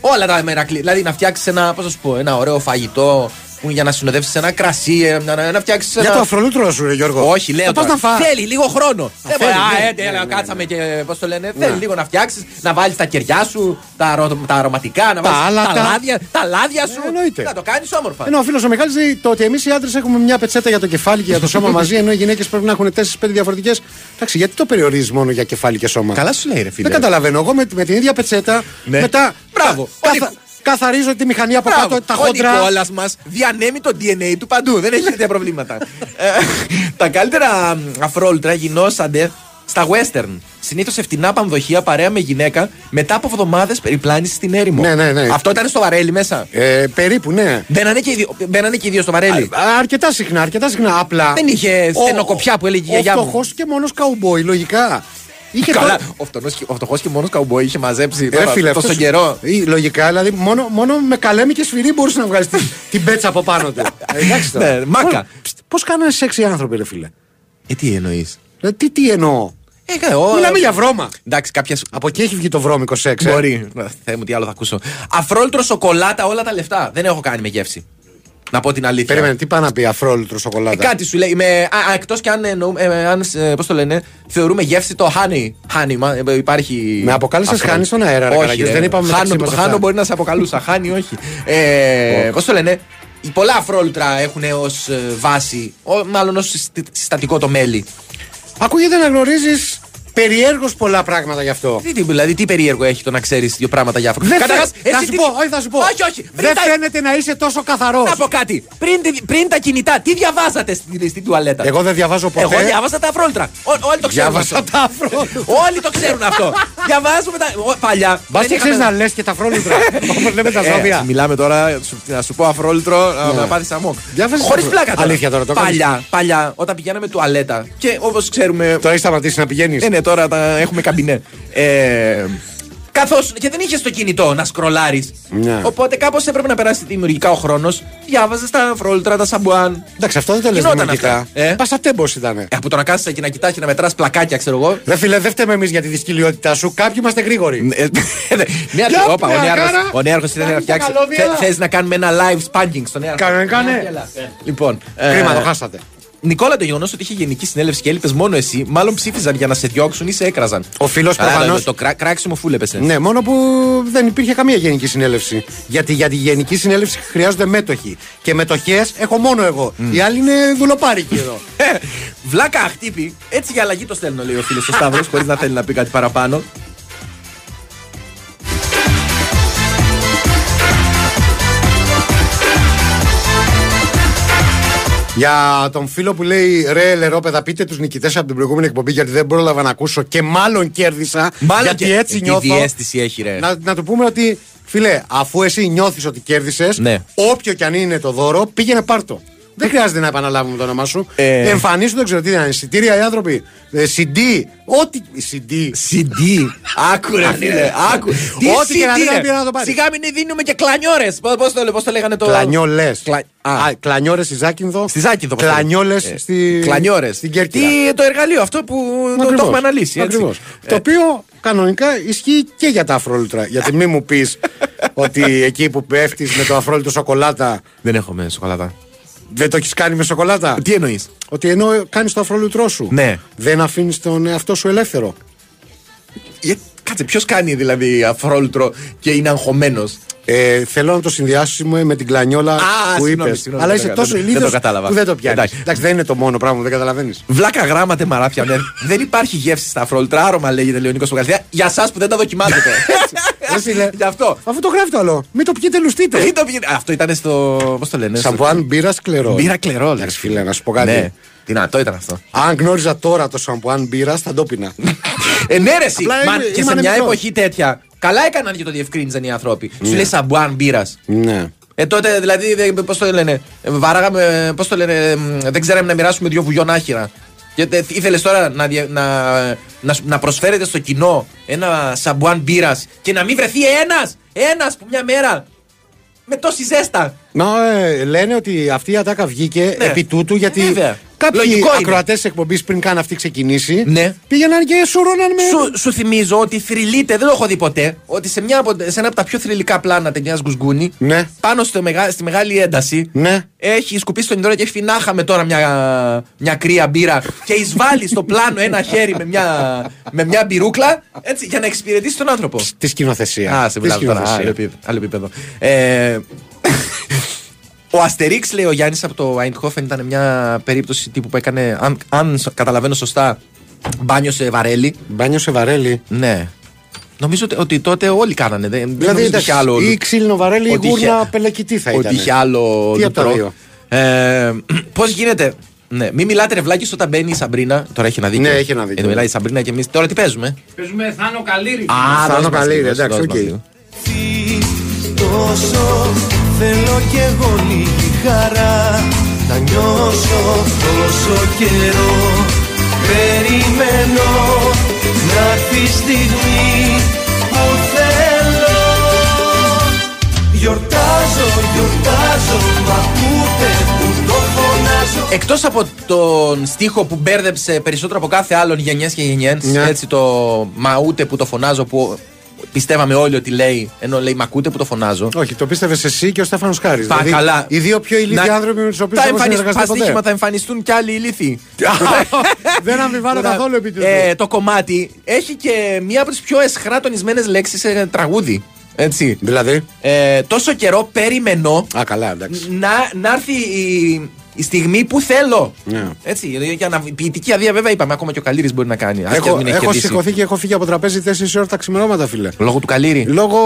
Όλα τα μερακλίδικα. Δηλαδή να φτιάξεις ένα, πώς να σου πω, ένα ωραίο φαγητό που για να συνοδεύσεις ένα κρασί, ε, να, να, να φτιάξεις. Για ένα... το αφρολούτρο σου, ρε Γιώργο. Όχι, λέω. Θα πας τώρα. να φας. Θέλει λίγο χρόνο. Δεν θέλει, μπορεί. ναι, Α, έντε, ναι, έλα, ναι, κάτσαμε ναι. και πώς το λένε. Ναι. Θέλει λίγο να φτιάξεις, να βάλεις τα κεριά σου, τα, αρω- τα αρωματικά, να βάλεις άλατα. τα λάδια, τα λάδια σου. Ε, εννοείται. Να το κάνεις όμορφα. Ενώ ο φίλος ο Μιχάλης λέει το ότι εμείς οι άντρες έχουμε μια πετσέτα για το κεφάλι και για το σώμα *laughs* μαζί, ενώ οι γυναίκες πρέπει να έχουν 4-5 διαφορετικές. Εντάξει, γιατί το περιορίζεις μόνο για κεφάλι και σώμα; Καλά σου λέει, ρε φίλε. Δεν καταλαβαίνω. Εγώ με, με την ίδια πετσέτα Ναι. μετά. Μπράβο. κα- Ο καθα- καθαρίζω τη μηχανή από Μπράβο. κάτω, τα Ο χόντρα. Νικόλας μας διανέμει το DNA του παντού. Δεν έχει τέτοια προβλήματα. Ε, τα καλύτερα μ, αφρόλουτρα γινόσανται στα western. Συνήθως σε φτηνά πανδοχεία παρέα με γυναίκα μετά από εβδομάδες περιπλάνηση στην έρημο. Ναι, ναι, ναι. Αυτό ήταν στο βαρέλι μέσα; Ε, περίπου, ναι. Μπαίνανε και, οι δύο- μπαίνανε και οι δύο στο βαρέλι; Α, αρκετά συχνά, αρκετά συχνά. Απλά. Δεν είχε Ο- στενοκοπιά που έλεγε η Ο γιαγιά μου. φτωχός και μόνος καουμπόι, λογικά. Είχε Καλά, το- ο φτωχός και- ο φτωχός και μόνος καουμπόι είχε μαζέψει Ρε τώρα, φίλε, τόσο αυτός- καιρό. Ή, Λογικά, δηλαδή μόνο, μόνο με καλέμι και σφυρί μπορούσε να βγάλεις την, *laughs* την πέτσα από πάνω του. Ε, εντάξει τώρα. Ναι, μάκα. Πώς κάνανε σεξ οι άνθρωποι, ρε φίλε; Ε, τι εννοείς; Ε, τι, τι εννοώ; Ε, ο- Μιλάμε για βρώμα. Εντάξει, κάποιε. Από εκεί έχει βγει το βρώμικο σεξ. ε; Μπορεί. Θεέ μου, τι άλλο θα ακούσω. Αφρόλυτρο σοκολάτα όλα τα λεφτά. Δεν έχω κάνει με γεύση. Να πω την αλήθεια. Περίμενε, τι πάει να πει αφρόλουτρο σοκολάτα; Ε, κάτι σου λέει. Με, α, εκτός και αν, εννοούμε, ε, αν ε, πώς το λένε, θεωρούμε γεύση το honey. honey μα, ε, υπάρχει. Με αποκάλεσες αφρό- honey στον αέρα, ρε Όχι, Καραγιώτη, ρε. δεν είπαμε μεταξύ Χάνο, μας χάνο αυτά. μπορεί να σε αποκαλούσα. Honey, όχι. Ε, Πώς το λένε. Οι πολλά αφρόλουτρα έχουν ως βάση, ο, μάλλον ως συστατικό το μέλι. Ακούγεται να γνωρίζεις περιέργως πολλά πράγματα γι' αυτό. Τι, τι, δηλαδή, τι περίεργο έχει το να ξέρεις δύο πράγματα για Δεν αφρόλουτρα. φαι- Καταρχάς, θα εσύ σου τι- πω, όχι, θα σου πω. Όχι, όχι. Δεν Πριν τα- φαίνεται να είσαι τόσο καθαρός. Να πω κάτι. Πριν, τη- πριν τα κινητά, τι διαβάζατε στην, στην τουαλέτα; Εγώ δεν διαβάζω ποτέ. Εγώ διάβασα τα αφρόλουτρα. Ό, όλοι το ξέρουν. Διάβασα αυτό. τα αφρόλουτρα. Όλοι το ξέρουν αυτό. Διαβάζουμε τα. ο, παλιά. Μπας δεν και ξέρεις είχαμε- να λες και τα φρόλουτρα. Όπως λέμε τα Ε, ζώδια. μιλάμε τώρα, σου- να σου πω αφρόλουτρο, να Ναι. με πάθει αμόκ. Διάβασες Χωρίς το- πλάκα τώρα. Αλήθεια τώρα, το κάνεις. Παλιά, παλιά, όταν πηγαίναμε τουαλέτα και όπως ξέρουμε. Τώρα έχεις σταματήσει να πηγαίνεις; Ναι, ναι, τώρα τα έχουμε καμπινέ. Ε, Καθώς και δεν είχε το κινητό να σκρολάρεις. Ναι. Οπότε κάπως έπρεπε να περάσει δημιουργικά ο χρόνος. Διάβαζες τα αφρόλουτρα, τα σαμπουάν. Εντάξει, αυτό δεν το λες Γινόταν δημιουργικά. αυτά. Ε; Πασατέμπος ήταν. Ε, από το να κάθεσαι και να κοιτάς και να μετράς πλακάκια, ξέρω εγώ. Ρε φίλε, δεν φταίμε εμείς για τη δυσκολιότητά σου. Κάποιοι είμαστε γρήγοροι. Ε, ναι, Για όπα, ο ποια νέαρχος- κάρα. Ο νέαρχος ήθελε να Κάνει τα φτιάξει. καλώδια. Θε να κάνουμε ένα live spanking στον νέαρχο. Κάνε, κάνε. Λοιπόν. Κρίμα, το χάσατε. Νικόλα, το γεγονός ότι είχε γενική συνέλευση και έλειπες μόνο εσύ, μάλλον ψήφιζαν για να σε διώξουν ή σε έκραζαν. Ο φίλος Άρα, προφανώ. Το κρά, κράξιμο φούλε έπεσε. Ναι, μόνο που δεν υπήρχε καμία γενική συνέλευση. Γιατί για τη γενική συνέλευση χρειάζονται μέτοχοι. Και μετοχές έχω μόνο εγώ. Οι άλλοι είναι δουλοπάρικοι εδώ. *laughs* Βλάκα χτύπη. Έτσι για αλλαγή το στέλνω, λέει ο φίλος ο Σταύρος, χωρίς να θέλει να πει κάτι παραπάνω. Για τον φίλο που λέει ρε λερόπεδα, πείτε τους νικητές από την προηγούμενη εκπομπή γιατί δεν πρόλαβα να ακούσω και μάλλον κέρδισα. Μάλλον γιατί και- έτσι τι νιώθω. διαίσθηση έχει, ρε. Να, να του πούμε ότι, φίλε, αφού εσύ νιώθεις ότι κέρδισες, Ναι. όποιο κι αν είναι το δώρο, πήγαινε πάρτο. Δεν χρειάζεται να επαναλάβουμε το όνομά σου. Ε. Εμφανίσου, δεν ξέρω τι είναι. Εισιτήρια οι άνθρωποι. Ε, CD. Ό,τι. CD. CD. Άκου ρε φίλε, άκου. Τι Ό,τι και να CD, δει, ρε. πήγα να το πάρεις. Σιγά μην δίνουμε και κλανιόρες. Πώ το, πώς το λέγανε το. Κλανιόλες. Κλα- Α. Κλανιόρες στη Ζάκυνδο. Στη Ζάκυνθο. πώς το λένε. Κλανιόλες Ε, στη. Κλανιόρες. Στην Κέρκυρα. Τι, το εργαλείο αυτό που το, το έχουμε αναλύσει. Έτσι. Ακριβώς. Ε, Το οποίο κανονικά ισχύει και για τα αφρόλουτρα. Γιατί μην μου πεις *laughs* ότι εκεί που πέφτεις με το αφρόλουτο σοκολάτα. Δεν έχω με σοκολάτα. Δεν το έχεις κάνει με σοκολάτα; Τι εννοείς; Ότι ενώ κάνεις το αφρόλουτρό σου. Ναι. Δεν αφήνεις τον εαυτό σου ελεύθερο. Ε, Κάτσε, ποιος κάνει δηλαδή αφρόλουτρο και είναι αγχωμένος; Ε, θέλω να το συνδυάσουμε με την κλανιόλα Α, που συγγνώμη, είπες. συγγνώμη, Αλλά δεν είσαι το- τόσο δεν- δεν ηλίθιος το κατάλαβα. που δεν το πιάνεις. Εντάξει. Εντάξει, δεν είναι το μόνο πράγμα που δεν καταλαβαίνεις. Βλάκα γράμματα μαράφια. ναι. δεν υπάρχει γεύση στα αφρόλουτρα. Άρωμα λέγεται Λεωνίκο Παγκαλθέα. Για εσά που δεν τα δοκιμάζετε. *laughs* Εσύ λέει, Γι' αυτό. Αφού το γράφει το άλλο. Μην το πιείτε, λουστείτε. Ή το πήγε- Αυτό ήταν στο. Πώς το λένε. στο- Σαμπουάν μπύρα Clairol. Μπύρα Clairol. λέει. Εντάξει, φίλε, να σου πω κάτι. Ναι. Δυνατό ήταν αυτό. Αν γνώριζα τώρα το σαμπουάν μπύρα, θα το πίνα. Ε, ναι, ρε, εσύ. Απλά Μα, είμαι- και είμαι σε μια αναιμικός. εποχή τέτοια. Καλά έκαναν και το διευκρίνησαν οι άνθρωποι. Σου Ναι. λέει σαμπουάν μπύρας. ναι. Ε, τότε δηλαδή, πώς το λένε. ε, Βαράγαμε, πώς το λένε. μ, Δεν ξέραμε να μοιράσουμε δυο γουρουνιών άχυρα. Και ήθελες τώρα να, δια- να, να, σου- να προσφέρετε στο κοινό ένα σαμπουάν μπύρας και να μην βρεθεί ένας! Ένας που μια μέρα με τόση ζέστα. Μα ε, λένε ότι αυτή η ατάκα βγήκε Ναι. επί τούτου γιατί Βέβαια. Κάποιοι Λογικό είναι. ακροατές τη εκπομπής πριν καν αυτή ξεκινήσει Ναι. πήγαιναν και σουρώναν με. Σου, σου θυμίζω ότι θρυλείται, δεν το έχω δει ποτέ, ότι σε, μια, από- σε ένα από τα πιο θρηλυκά πλάνα ταινιά Γκουσγκούνη, Ναι. πάνω στο μεγα, στη μεγάλη ένταση, Ναι. έχει σκουπίσει τον υδρότα και έχει φινάχαμε τώρα μια, μια κρύα μπύρα και εισβάλλει στο πλάνο ένα χέρι με μια, με μια μπυρούκλα έτσι, για να εξυπηρετήσει τον άνθρωπο. Τη σκηνοθεσία. Α, σε Τη μιλάω τώρα. σκηνοθεσία. Άλλο επίπεδο. άλλο επίπεδο. Ε, ο Αστερίξ, λέει ο Γιάννης από το Eindhoven, ήταν μια περίπτωση τύπου που έκανε, αν, αν σ- καταλαβαίνω σωστά, μπάνιο σε βαρέλι. Μπάνιο σε βαρέλι. Ναι. Νομίζω ότι, ότι τότε όλοι κάνανε. Δεν, δεν Δηλαδή νομίζω ότι εντάξει, είχε άλλο. ή ξύλινο βαρέλι ή ότι είχε- γούρνα πελεκητή θα Ότι ήταν. είχε άλλο. Τι από τα λουτρό. δύο; Ε, Πώς γίνεται; Ναι, μην μιλάτε ρε βλάκες όταν μπαίνει η Σαμπρίνα. Τώρα έχει ένα δίκιο. Ναι, έχει ένα δίκιο. Γιατί μιλάει η Σαμπρίνα και εμείς. Τώρα τι παίζουμε; Παίζουμε Θάνο Καλλίρη. Α, Θάνο δώσ' μας Καλλίρη, λίγο, εντάξει, δώσ' μας οκ. λίγο. Τόσο θέλω κι εγώ λίγη χαρά. Να νιώσω τόσο καιρό. Περιμένω να έρθει η στιγμή που θέλω. Γιορτάζω, γιορτάζω, μ' ακούτε που το φωνάζω. Εκτός από τον στίχο που μπέρδεψε περισσότερο από κάθε άλλον γενιές και γενιές, Ναι. έτσι το Μα ούτε που το φωνάζω που πιστεύαμε όλοι ότι λέει, ενώ λέει Μα ακούτε που το φωνάζω. Όχι, το πίστευες εσύ και ο Στέφανος Χάρης. Πα καλά. Οι δύο πιο ηλίθιοι Να- άνθρωποι με τους οποίους θα έχω εμφανιστούν συνεργαστεί ποτέ. στοίχημα, θα εμφανιστούν κι άλλοι ηλίθιοι. *laughs* Δεν αμφιβάλλω καθόλου επί του. ε, το κομμάτι έχει και μία από τις πιο εσχρά τονισμένε λέξεις σε τραγούδι. Έτσι. Δηλαδή; Ε, τόσο καιρό περιμένω Α, καλά, εντάξει. να, να έρθει η, η στιγμή που θέλω. Ναι. Έτσι, για να, ποιητική αδεία βέβαια είπαμε, ακόμα και ο Καλύρης μπορεί να κάνει. ας και Έχω, μην έχει έχω κερδίσει. σηκωθεί και έχω φύγει από τραπέζι 4 ώρα τα ξημερώματα, φίλε. Λόγω του Καλύρη. Λόγω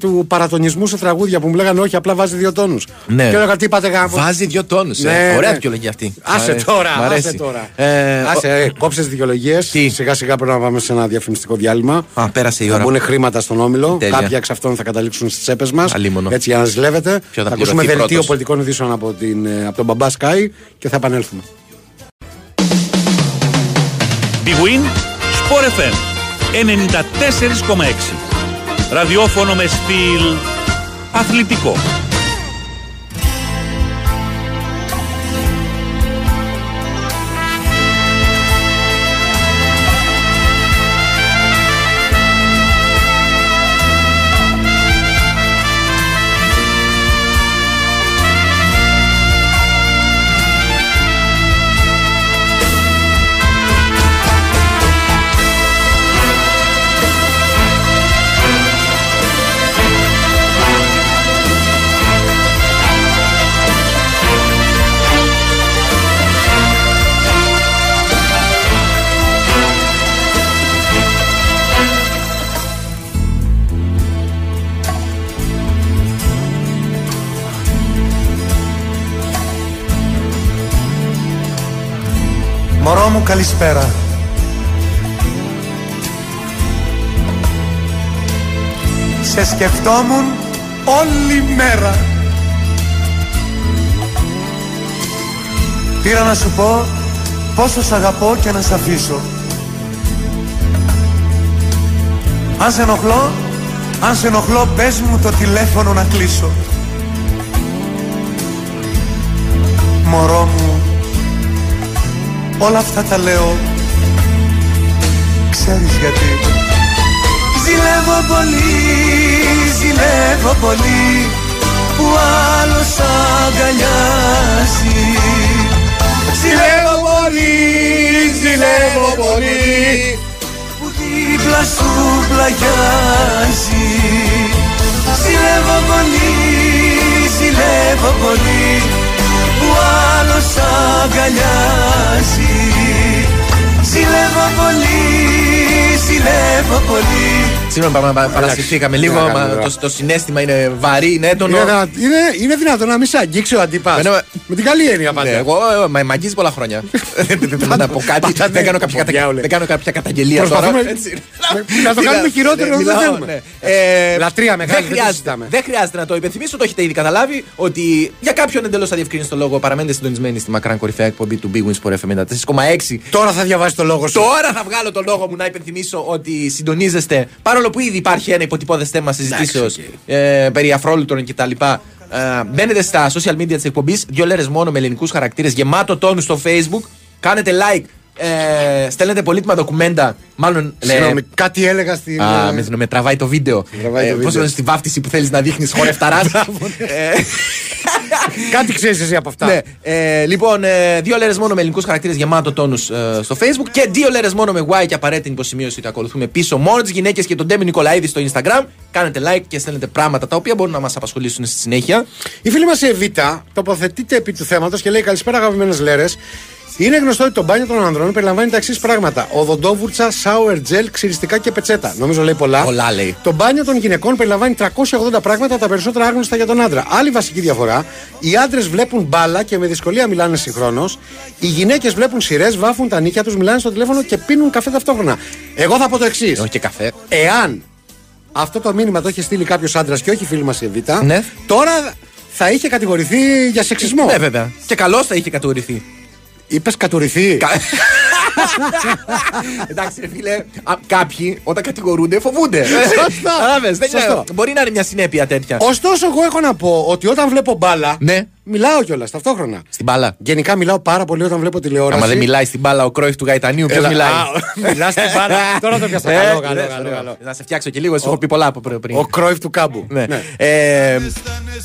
του παρατονισμού σε τραγούδια που μου λέγανε όχι, απλά βάζει δύο τόνους. Ναι. Και έλεγα τι είπατε γάμο. Βάζει δύο τόνους. Ναι, Ωραία ναι. δικαιολογία αυτή. Μ' Άσε αρέσει. τώρα, Μ' αρέσει. άσε τώρα. Ε, Άσε, ε, κόψες δικαιολογίες. Σιγά σιγά πρέπει να πάμε σε ένα διαφημιστικό διάλειμμα. Α, πέρασε η Θα ώρα. μπουν χρήματα στον όμιλο. Τέλεια. Κάποια εξ αυτών θα καταλήξουν στις τσέπες μας. Αλίμονο. Έτσι για να ζηλεύετε. Ποιο θα θα ακούσουμε πληρωθεί δελτίο πρώτος; πολιτικών ειδήσεων από, την, ε, από τον μπαμπά Sky και θα επανέλθουμε. Big Win, Sport FM 94,6. Ραδιόφωνο με στυλ αθλητικό. Μου καλησπέρα. Σε σκεφτόμουν όλη μέρα. Πήρα να σου πω πόσο σ' αγαπώ και να σ' αφήσω. Αν σε ενοχλώ, αν σε ενοχλώ πες μου το τηλέφωνο να κλείσω. Μωρό μου, όλα αυτά τα λέω. Ξέρεις γιατί. Ζηλεύω πολύ, ζηλεύω πολύ Που άλλος αγκαλιάζει Ζηλεύω πολύ, ζηλεύω πολύ Που δίπλα σου πλαγιάζει. Ζηλεύω πολύ, ζηλεύω πολύ Που άλλος αγκαλιάζει Ζηλεύω πολύ, ζηλεύω πολύ Συγγνώμη, παρα- παρα- παρασυρθήκαμε λίγο. Τι να μα κάνουμε το, το συνέστημα είναι βαρύ, είναι έντονο. Είναι, δυνα- είναι, είναι δυνατόν να μην σε αγγίξει ο αντίπα. Ναι, ναι. Με την καλή έννοια πάντα. Ναι, εγώ ε, μα- μ' αγγίζει πολλά χρόνια. *laughs* Δεν θέλω να πω κάτι. Πάντα Δεν ναι, κάνω κάποια φωτιά κατα- όλες. δεν κάνω κάποια καταγγελία τώρα. Προσπαθούμε έτσι. να το κάνουμε χειρότερο, Ναι, δεν μιλάω, θέλουμε. ναι. Ε, Λατρεία μεγάλη, δεν το χρειάζεται- συζητάμε. Δεν χρειάζεται να το υπενθυμίσω, το έχετε ήδη καταλάβει ότι για κάποιον εντελώς αδιευκρίνηστο λόγο παραμένετε συντονισμένοι στη μακράν κορυφαία εκπομπή του Big Wins for FM 94,6. Τώρα θα διαβάσει το λόγο σου. Τώρα θα βγάλω το λόγο μου να υπενθυμίσω ότι συντονίζεστε, παρόλο που ήδη υπάρχει ένα υποτυπώδες θέμα συζητήσεως ε, περί αφρόλουτρων κτλ. Ε, μπαίνετε στα social media της εκπομπής, δύο λέρες μόνο με ελληνικούς χαρακτήρες, γεμάτο τόνους στο facebook. Κάνετε like, ε, στέλνετε πολύτιμα ντοκουμέντα. Μάλλον. ε, Συγγνώμη, κάτι έλεγα στην. Α, ε, με, με τραβάει το βίντεο. τραβάει το Πώς βίντεο. λένε στη βάφτιση που θέλεις να δείχνεις χορευταράς; *laughs* Κάτι ξέρεις εσύ από αυτά. Ναι. Ε, λοιπόν, ε, δύο λέρες μόνο με ελληνικούς χαρακτήρες γεμάτο τόνους ε, στο Facebook και δύο λέρες μόνο με Y και απαραίτητη υποσημείωση ότι ακολουθούμε πίσω μόνο τι γυναίκες και τον Ντέμι Νικολαίδη στο Instagram. Κάνετε like και στέλνετε πράγματα τα οποία μπορούν να μας απασχολήσουν στη συνέχεια. Η φίλη μας η Εβίτα τοποθετείται επί του θέματος και λέει: Καλησπέρα, αγαπημένες λέρες. Είναι γνωστό ότι το μπάνιο των ανδρών περιλαμβάνει τα εξής πράγματα: οδοντόβουρτσα, σάουερ τζελ, ξυριστικά και πετσέτα. Νομίζω λέει πολλά. Πολλά λέει. Το μπάνιο των γυναικών περιλαμβάνει 380 πράγματα, τα περισσότερα άγνωστα για τον άντρα. Άλλη βασική διαφορά: οι άντρες βλέπουν μπάλα και με δυσκολία μιλάνε συγχρόνως. Οι γυναίκες βλέπουν σειρές, βάφουν τα νύχια τους, μιλάνε στο τηλέφωνο και πίνουν καφέ ταυτόχρονα. Εγώ θα πω το εξής. Όχι και καφέ. Εάν αυτό το μήνυμα το είχε στείλει κάποιος άντρας και όχι η φίλη μας η Εβίτα, Ναι. τώρα θα είχε κατηγορηθεί για σεξισμό. Ναι, βέβαια. Και καλώς θα είχε κατηγορηθεί. Είπες κατηγορηθεί. *laughs* Εντάξει, ρε φίλε, α, κάποιοι όταν κατηγορούνται φοβούνται. Σωστά. *laughs* Κατάλαβες, δεν Σωστό. είναι- Μπορεί να είναι μια συνέπεια τέτοια. Ωστόσο, εγώ έχω να πω ότι όταν βλέπω μπάλα. Ναι. Μιλάω κιόλας ταυτόχρονα. Στην μπάλα. Γενικά μιλάω πάρα πολύ όταν βλέπω τηλεόραση. Άμα δεν μιλάει στην μπάλα ο κρόχη του Γαϊτανίου, ποιος Έλα, μιλάει; α, μιλάς στην μπάλα. *laughs* Τώρα το πιάσα. Ε, Καλό, καλό, είδες, καλό, ωραίο. καλό. Να σε φτιάξω και λίγο, σου έχω πει πολλά από πριν. Ο κρόιφ του κάμπου. Ναι. Ναι. Ε,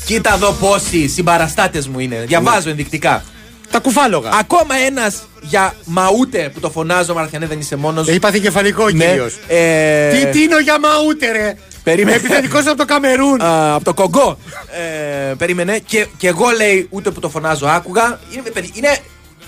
κοίτα εδώ πόσοι συμπαραστάτες μου είναι. Διαβάζω ενδεικτικά. Τα κουφάλογα. Ακόμα ένας για μαούτε που το φωνάζω, Μαρθιανέ, δεν είσαι μόνος. Έχει πάθει κεφαλικό Ναι. κύριο. Ε, Τι, τι είναι ο Γιαμαούτε, ρε; Περίμενε. Επιθετικός από το Καμερούν. Α, από το Κογκό. Ε, περίμενε. Και, και εγώ λέει, ούτε που το φωνάζω, άκουγα. Είναι, παιδί, είναι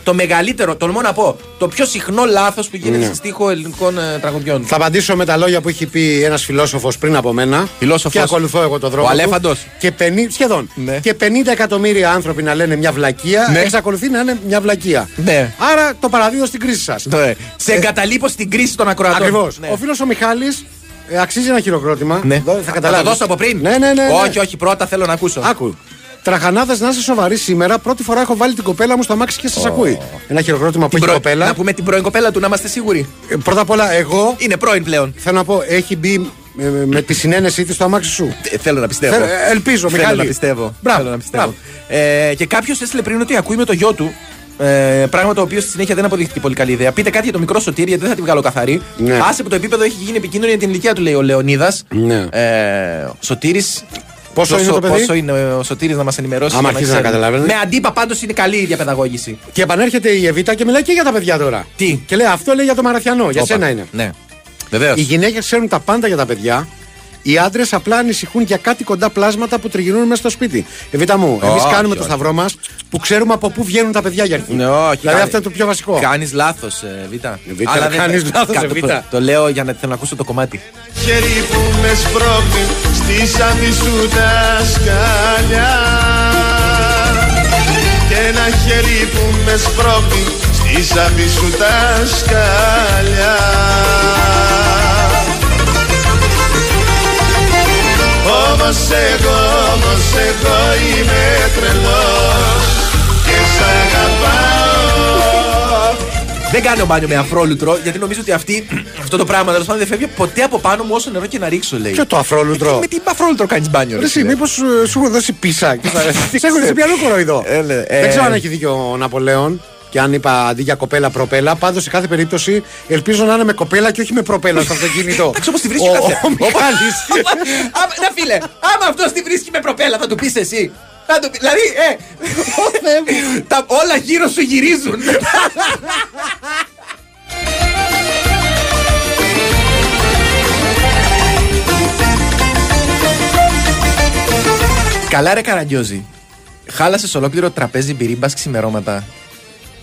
το μεγαλύτερο, τολμώ να πω, το πιο συχνό λάθος που γίνεται Ναι. στη στίχο ελληνικών ε, τραγουδιών. Θα απαντήσω με τα λόγια που έχει πει ένας φιλόσοφος πριν από μένα. Φιλόσοφος. Και ακολουθώ εγώ το δρόμο. Ο του. Αλέφαντος. Και 50, σχεδόν. Ναι. Και 50 εκατομμύρια άνθρωποι να λένε μια βλακεία. Ναι. Εξακολουθεί να είναι μια βλακεία. Ναι. Άρα το παραδίδω στην κρίση σας. Ναι. Σε εγκαταλείπω στην κρίση των ακροατών. Ακριβώς. Ναι. Ο φίλος ο Μιχάλης ε, αξίζει ένα χειροκρότημα. Ναι. Δω- Θα Θα καταλάβει. το δώσω από πριν. Ναι, ναι, ναι. ναι. Όχι, όχι, πρώτα θέλω να ακούσω. Άκου. Τραχανάδε να είσαι σοβαρή σήμερα. Πρώτη φορά έχω βάλει την κοπέλα μου στο αμάξι και σας ακούει. Ένα χειροκρότημα που Την έχει πρώην- κοπέλα. Να πούμε την πρώην κοπέλα του, να είμαστε σίγουροι. Ε, Πρώτα απ' όλα, εγώ Είναι πρώην πλέον. θέλω να πω, έχει μπει ε, με τη συνένεσή της στο αμάξι σου. Ε, θέλω να πιστεύω. Θέλω- ε, ελπίζω, Θέλω Μιχάλη. να πιστεύω. Μπράβο, Θέλω να πιστεύω. Ε, και κάποιος έστειλε πριν ότι ακούει με το γιο του. Ε, πράγμα το οποίο στη συνέχεια δεν αποδείχθηκε πολύ καλή ιδέα. Πείτε κάτι για το μικρό σωτήρι, γιατί δεν θα τη βγάλω καθαρή. Ναι. Άσε που το επίπεδο έχει γίνει επικίνδυνο για την ηλικία του, λέει ο Λεωνίδας. Ναι. Ε, ο Σωτήρης Πόσο είναι το παιδί; Πόσο είναι ο Σωτήρης να μας ενημερώσει. Άμα για αρχίσει να ξέρουμε. καταλαβαίνεις. Με αντίπα πάντως είναι καλή η διαπαιδαγώγηση. Και επανέρχεται η Εβίτα και μιλάει και για τα παιδιά τώρα. Τι; Και λέει αυτό λέει για το Μαραθιανό. Για Όπα. σένα είναι. Ναι. Βεβαίως. Οι γυναίκες ξέρουν τα πάντα για τα παιδιά. Οι άντρες απλά ανησυχούν για κάτι κοντά πλάσματα που τριγυρνούν μέσα στο σπίτι. Εβίτα μου, εμείς Όχι, κάνουμε το όχι. σταυρό μας που ξέρουμε από πού βγαίνουν τα παιδιά για αρχή. Ναι, όχι, δηλαδή κάνει- αυτό είναι το πιο βασικό. Κάνεις λάθος, Βίτα. Β' Αλλά δεν- κάνεις λάθος, Κα- ε, το- Β'. Το, το λέω για να θέλω να ακούσω το κομμάτι. χέρι που με σπρώχνει στη σάντη σου τα σκαλιά και ένα χέρι που με σπρώχνει στη Ίσα σου τα σκαλιά όμως εγώ είμαι τρελός Και σ' αγαπάω Δεν κάνω μπάνιο με αφρόλουτρο γιατί νομίζω ότι αυτή, αυτό το πράγμα τέλος πάντων δεν φεύγει ποτέ από πάνω μου όσο νερό και να ρίξω, λέει. Ποιο το αφρόλουτρο; Με τι αφρόλουτρο κάνεις μπάνιο, ρε. Εσύ, φίλε; μήπως σου έχουν δώσει πίσα. και θα- *laughs* Σε έχουν σε πιανό κοροϊδό. Ε, ναι, ε. Δεν ξέρω αν έχει δίκιο ο Ναπολέον. Και αν είπα αντί για κοπέλα, προπέλα. Πάντως σε κάθε περίπτωση ελπίζω να είναι με κοπέλα και όχι με προπέλα στο αυτοκίνητο. Εντάξει, όπως τη βρίσκει Ο- ο κάθε. ο Μιχάλης. *laughs* Άμα- Να φίλε, άμα αυτός τη βρίσκει με προπέλα, θα του πεις εσύ. Θα του πει, δηλαδή, ε, *laughs* τα, όλα γύρω σου γυρίζουν. Καλά ρε Καραγκιόζη. Χάλασες ολόκληρο τραπέζι μπυρίμπας ξημερώματα.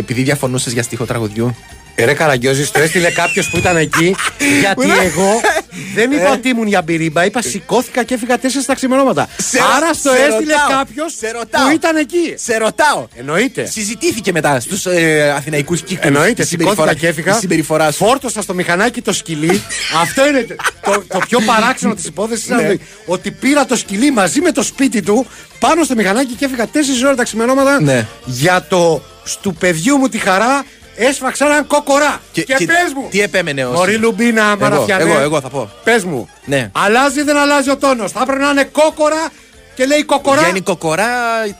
Επειδή διαφωνούσες για στίχο τραγουδιού. Ε, ρε Καραγκιόζη, το έστειλε κάποιος που ήταν εκεί. *laughs* γιατί εγώ *laughs* δεν είπα Ε. ότι ήμουν για μπυρίμπα. Είπα σηκώθηκα και έφυγα τέσσερα στα ξημερώματα. Σε- Άρα στο σε έστειλε ρωτάω. κάποιος Σε ρωτάω. που ήταν εκεί. Σε ρωτάω. Εννοείται. Συζητήθηκε μετά στους ε, Αθηναϊκούς κύκλους. Εννοείται, σηκώθηκα και έφυγα. Η συμπεριφορά σου. Φόρτωσα στο μηχανάκι το σκυλί. *laughs* Αυτό είναι το, το πιο παράξενο της υπόθεσης. Ναι. Ότι πήρα το σκυλί μαζί με το σπίτι του πάνω στο μηχανάκι και έφυγα 4 ώρε τα ξημερώματα Ναι. για το στου παιδιού μου τη χαρά. Έσφαξα έναν κοκορά. Και, και- πες μου. Τι επέμενε ο Μωρή Λουμπίνα, μαραφιανέ. εγώ, εγώ θα πω. Πες μου. Ναι. Αλλάζει ή δεν αλλάζει ο τόνος; Θα έπρεπε να είναι κόκορα και λέει κοκορά. Βγαίνει κοκορά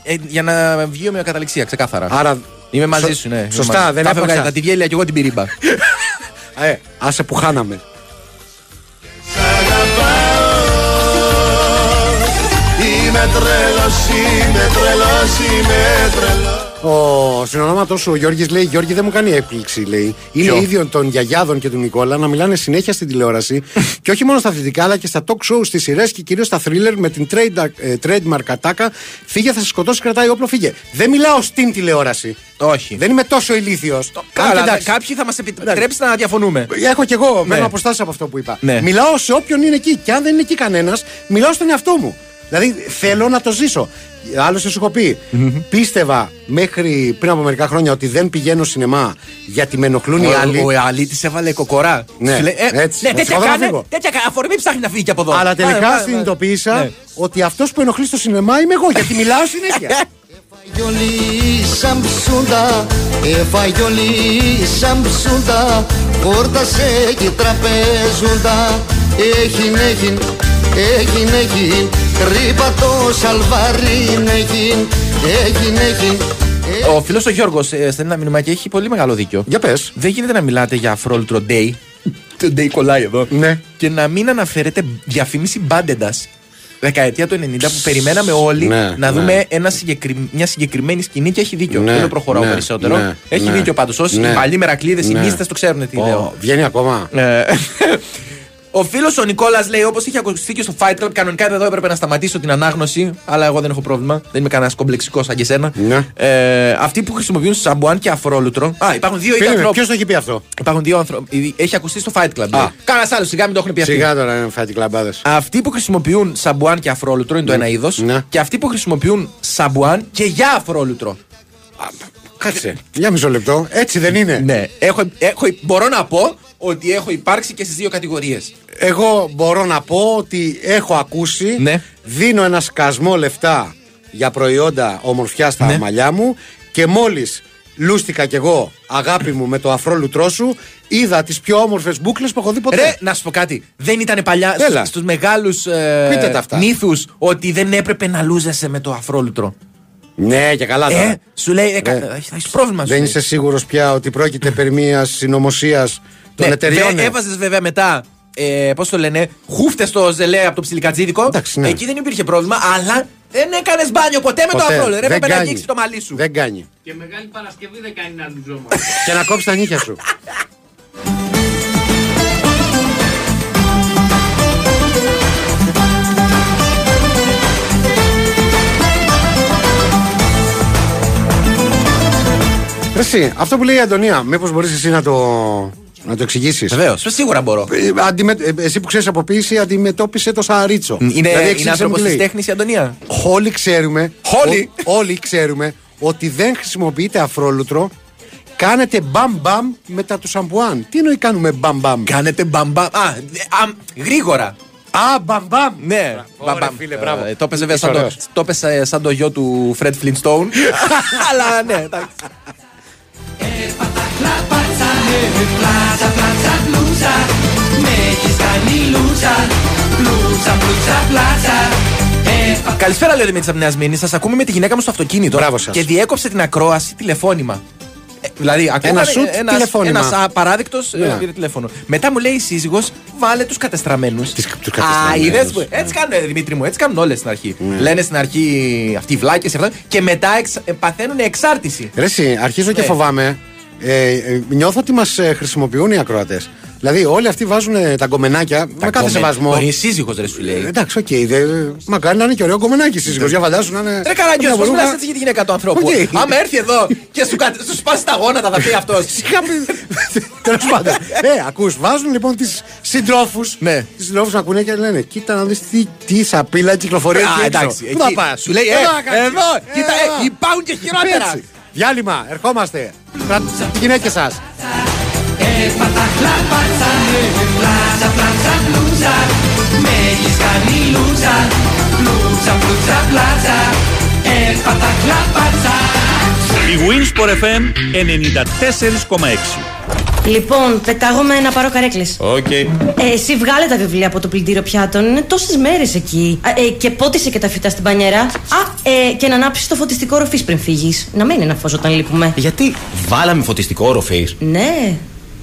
ε, για να βγει ομοιοκαταληξία, ξεκάθαρα. Άρα. Είμαι μαζί σω- σου, ναι. είμαι σωστά, μαζί σου. δεν Θα έφευγα, έπαιξα. Θα τη βγέλια κι εγώ την πυρίμπα. *laughs* Ε, άσε που χάναμε. Είμαι τρελός, είμαι τρελός, είμαι τρελός Ο συνονόματος σου, ο Γιώργης, λέει: Γιώργη, δεν μου κάνει έκπληξη. Λέει. Είναι Ποιο; ίδιο των γιαγιάδων και του Νικόλα να μιλάνε συνέχεια στην τηλεόραση *laughs* και όχι μόνο στα αθλητικά, αλλά και στα talk show, στις σειρές και κυρίως στα thriller με την trade, ε, trademark ατάκα. Φύγε, θα σε σκοτώσει, κρατάει όπλο, φύγε. Δεν μιλάω στην τηλεόραση. Όχι. Δεν είμαι τόσο ηλίθιος. Καλά, κάποιοι θα μας επιτρέψει να διαφωνούμε. Έχω κι εγώ, Ναι. μένω αποστάσει από αυτό που είπα. Ναι. Μιλάω σε όποιον είναι εκεί. Και αν δεν είναι εκεί κανένας, μιλάω στον εαυτό μου. Δηλαδή θέλω να το ζήσω. Άλλωστε σου έχω πει, πίστευα μέχρι πριν από μερικά χρόνια ότι δεν πηγαίνω σινεμά γιατί με ενοχλούν οι άλλοι. Ο, ο Αλήτη έβαλε κοκορά. Ναι, Σου λέει, ε, έτσι. Ναι, Να τέτοια σηκωθώ να κάνε. φύγω. Τέτοια κα- αφορμή ψάχνει να φύγει και από εδώ. Αλλά Πάμε, τελικά πάμε, συνειδητοποίησα ναι. ότι αυτός που ενοχλεί στο σινεμά είμαι εγώ γιατί μιλάω συνέχεια. *laughs* Γιολί σαμψούντα, έφαγε όλοι σαμψούντα Χόρτασε και τραπέζουντα Έχιν, έχιν, έχιν, έχιν Τρύπα το σαλβαρίν, έχιν, έχιν, έχιν Ο φίλος ο Γιώργος στέλνει ένα μήνυμα και έχει πολύ μεγάλο δίκιο. Για πες. Δεν γίνεται να μιλάτε για αφρόλουτρο day. Το day κολλάει εδώ. Ναι. Και να μην αναφέρετε διαφήμιση μπάντεντας. Δεκαετία του 90 που περιμέναμε όλοι Ναι, να ναι. δούμε ένα συγκεκρι... μια συγκεκριμένη σκηνή και έχει δίκιο. Ναι, Δεν το προχωράω ναι, περισσότερο. ναι, έχει ναι, δίκιο πάντως. Όσοι ναι. οι παλιοί μερακλείδες, οι Ναι. μίστε το ξέρουν τι Ω, λέω. Βγαίνει ακόμα. Ε, Ο φίλος ο Νικόλας λέει: Όπως είχε ακουστεί και στο Fight Club, κανονικά εδώ έπρεπε να σταματήσω την ανάγνωση. Αλλά εγώ δεν έχω πρόβλημα. Δεν είμαι κανένας κομπλεξικός σαν και εσένα. Ναι. Ε, αυτοί που χρησιμοποιούν σαμπουάν και αφρόλουτρο. Α, υπάρχουν δύο είδη ανθρώπων. Ποιος το έχει πει αυτό; Υπάρχουν δύο άνθρωποι. Έχει ακουστεί στο Fight Club. λέει. Κάνα άλλος, σιγά μην το έχουν πει αυτοί. Σιγά τώρα είναι Fight Club άδες. Αυτοί που χρησιμοποιούν σαμπουάν και αφρόλουτρο είναι το ένα είδος. Ναι. Και αυτοί που χρησιμοποιούν σαμπουάν και για αφρόλουτρο. Κάτσε. Για μισό λεπτό. Έτσι δεν είναι. Ναι. Έχω, έχω, μπορώ να πω ότι έχω υπάρξει και στις δύο κατηγορίες. Εγώ μπορώ να πω ότι έχω ακούσει. Ναι. Δίνω ένα σκασμό λεφτά για προϊόντα ομορφιά στα Ναι. μαλλιά μου και μόλις λούστηκα κι εγώ αγάπη μου με το αφρόλουτρό σου, είδα τις πιο όμορφες μπουκλε που έχω δει ποτέ. Ρε, να σου πω κάτι. Δεν ήταν παλιά Έλα. στους μεγάλους Πείτε τα αυτά. μύθους ότι δεν έπρεπε να λούζεσαι με το αφρόλουτρο. Ναι, και καλά τώρα. Ε, σου λέει, ε, κα- Ναι. θα έχεις πρόβλημα. σου Δεν λέει. είσαι σίγουρος πια ότι πρόκειται περί μιας συνωμοσίας των Ναι, εταιριών. βε- Έβαζες βέβαια μετά. Ε, Πώς το λένε, χούφτες στο ζελέ από το ψιλικατζίδικο. ναι. Εκεί δεν υπήρχε πρόβλημα, αλλά δεν έκανες μπάνιο ποτέ με το Ποτέ. αφρόλουτρο. Δεν Έπρεπε να κάνει. αγγίξει το μαλλί σου. Δεν κάνει. Και Μεγάλη Παρασκευή δεν κάνει να λουζόμαστε. *laughs* και να κόψεις τα νύχια σου. Ρε Εσύ, αυτό που λέει η Αντωνία, μήπως μπορείς εσύ να το, να το εξηγήσεις. Βεβαίως, σίγουρα μπορώ. εσύ που ξέρεις από ποίηση, αντιμετώπισε το σαν ρίτσο. Είναι, Δηλαδή, είναι εξήγησε άνθρωπος μου τι της λέει. τέχνης η Αντωνία. Όλοι ξέρουμε. Όλοι. ό- όλοι ξέρουμε ότι δεν χρησιμοποιείται αφρόλουτρο Κάνετε μπαμ μπαμ μετά του σαμπουάν. Τι εννοεί κάνουμε μπαμ μπαμ; Κάνετε μπαμπαμ. Α, ε, α, γρήγορα. Α, μπαμ μπαμ. Ναι, Ωραία, μπαμπαμ. φίλε, μπράβο. Ε, Το έπαιζε βέβαια Είσαι σαν, το- ωραίος. το έπαιζε σαν το γιο του Fred Flintstone. *laughs* Αλλά ναι, εντάξει. Καλησπέρα, λέει ο Δημήτρης από Νέας Μήνης. Σας ακούμε με τη γυναίκα μου στο αυτοκίνητο. Μπράβο σας. Και διέκοψε την ακρόαση τηλεφώνημα. Ε, δηλαδή, ακούγανε Ένα σουτ ένας- τηλεφώνημα. Ένας απαράδεκτο Ναι. πήρε τηλέφωνο. Μετά μου λέει η σύζυγος, βάλε τους κατεστραμμένους. τους Α, κατεστραμμένους. είδες που- Έτσι κάνουν, ε, Δημήτρη μου, έτσι κάνουν όλες στην αρχή. Λένε στην αρχή αυτοί οι βλάκες και μετά εξ, ε, παθαίνουν εξάρτηση. Ρε εσύ, αρχίζω και Ναι. φοβάμαι. Ε, ε, νιώθω ότι μας χρησιμοποιούν οι ακροατές. Δηλαδή, όλοι αυτοί βάζουν ε, τα γκομενάκια με κάθε σεβασμό. Είναι σύζυγος, ρε σου λέει. Ε, Εντάξει, οκ. δε- μακάρι να είναι και ωραίο γκομενάκι σύζυγος. Για φαντάσου να είναι. Ρε καραγκιό, μια πώ βουρούγα. μιλά έτσι για τη γυναίκα του ανθρώπου. Οκ. Άμα έρθει εδώ και σου, κα- σου σπάσει τα γόνατα, θα πει αυτός. *laughs* Τέλος πάντων. Ε, ακούς, βάζουν λοιπόν τις συντρόφους. Ναι. Τις συντρόφους να ακούνε και λένε: Κοίτα να δεις τι, τι σαπίλα κυκλοφορεί. Α, εκεί έξω. εντάξει, Πού θα εκεί πας; σου λέει, ε, εδώ, κοίτα, ε, υπάρχουν και χειρότερα. Διάλειμμα, ερχόμαστε. Γυναίκες σας. bwinΣΠΟΡ FM 94,6. Λοιπόν, πετάγομαι να πάρω καρέκλες. Οκ. Ε, εσύ βγάλε τα βιβλία από το πλυντήριο πιάτων. Είναι τόσες μέρες εκεί. Α, ε, και πότισε και τα φυτά στην μπανιέρα. Α, ε, και να ανάψεις το φωτιστικό ροφής πριν φύγεις. Να μένει ένα φως όταν λείπουμε. Γιατί βάλαμε φωτιστικό όροφη. Ναι,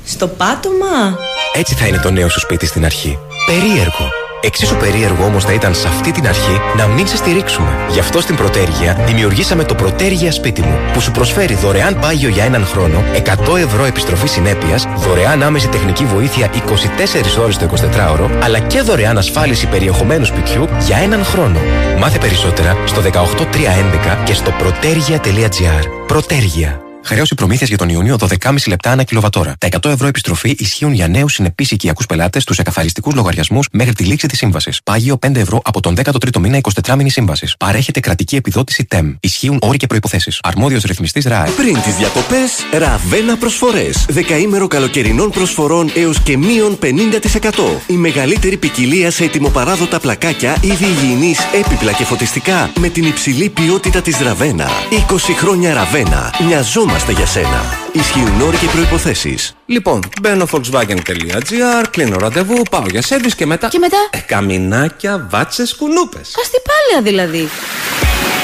στο πάτωμα. Έτσι θα είναι το νέο σου σπίτι στην αρχή. Περίεργο. Εξίσου περίεργο όμως θα ήταν σε αυτή την αρχή να μην σε στηρίξουμε. Γι' αυτό στην Πρωτέργεια δημιουργήσαμε το Πρωτέργεια Σπίτι μου, που σου προσφέρει δωρεάν πάγιο για έναν χρόνο, 100 ευρώ επιστροφή συνέπειας, δωρεάν άμεση τεχνική βοήθεια 24 ώρες το 24ωρο, αλλά και δωρεάν ασφάλιση περιεχομένου σπιτιού για έναν χρόνο. Μάθε περισσότερα στο 18311 και στο πρωτέργεια.gr. Πρωτέργεια. Χρέωση προμήθειας για τον Ιούνιο 12,5 λεπτά ανά κιλοβατόρα. Τα 100 ευρώ επιστροφή ισχύουν για νέους συνεπείς οικιακούς πελάτες στους εκαθαριστικούς λογαριασμούς μέχρι τη λήξη της σύμβασης. Πάγιο 5 ευρώ από τον 13ο μήνα 24 μήνη σύμβασης. Παρέχεται κρατική επιδότηση TEM. Ισχύουν όροι και προποθέσει. Αρμόδιος ρυθμιστής ΡΑΕ. Πριν τις διακοπές, Ραβένα προσφορές. Δεκαήμερο καλοκαιρινών προσφορών έως και μείον 50%. Η μεγαλύτερη ποικιλία σε ετοιμοπαράδοτα πλακάκια, είδη υγιεινής, έπιπλα και φωτιστικά με την υψηλή ποιότητα της Ραβένα. 20 χρόνια Ραβένα. Μοιαζόμαστε για σένα. Ισχύουν όροι και προϋποθέσεις. Λοιπόν, μπαίνω volkswagen.gr, κλείνω ραντεβού, πάω για σερβις και μετά. Και μετά; Ε, καμινάκια, βάτσες, κουνούπες. Αστυπάλαια δηλαδή.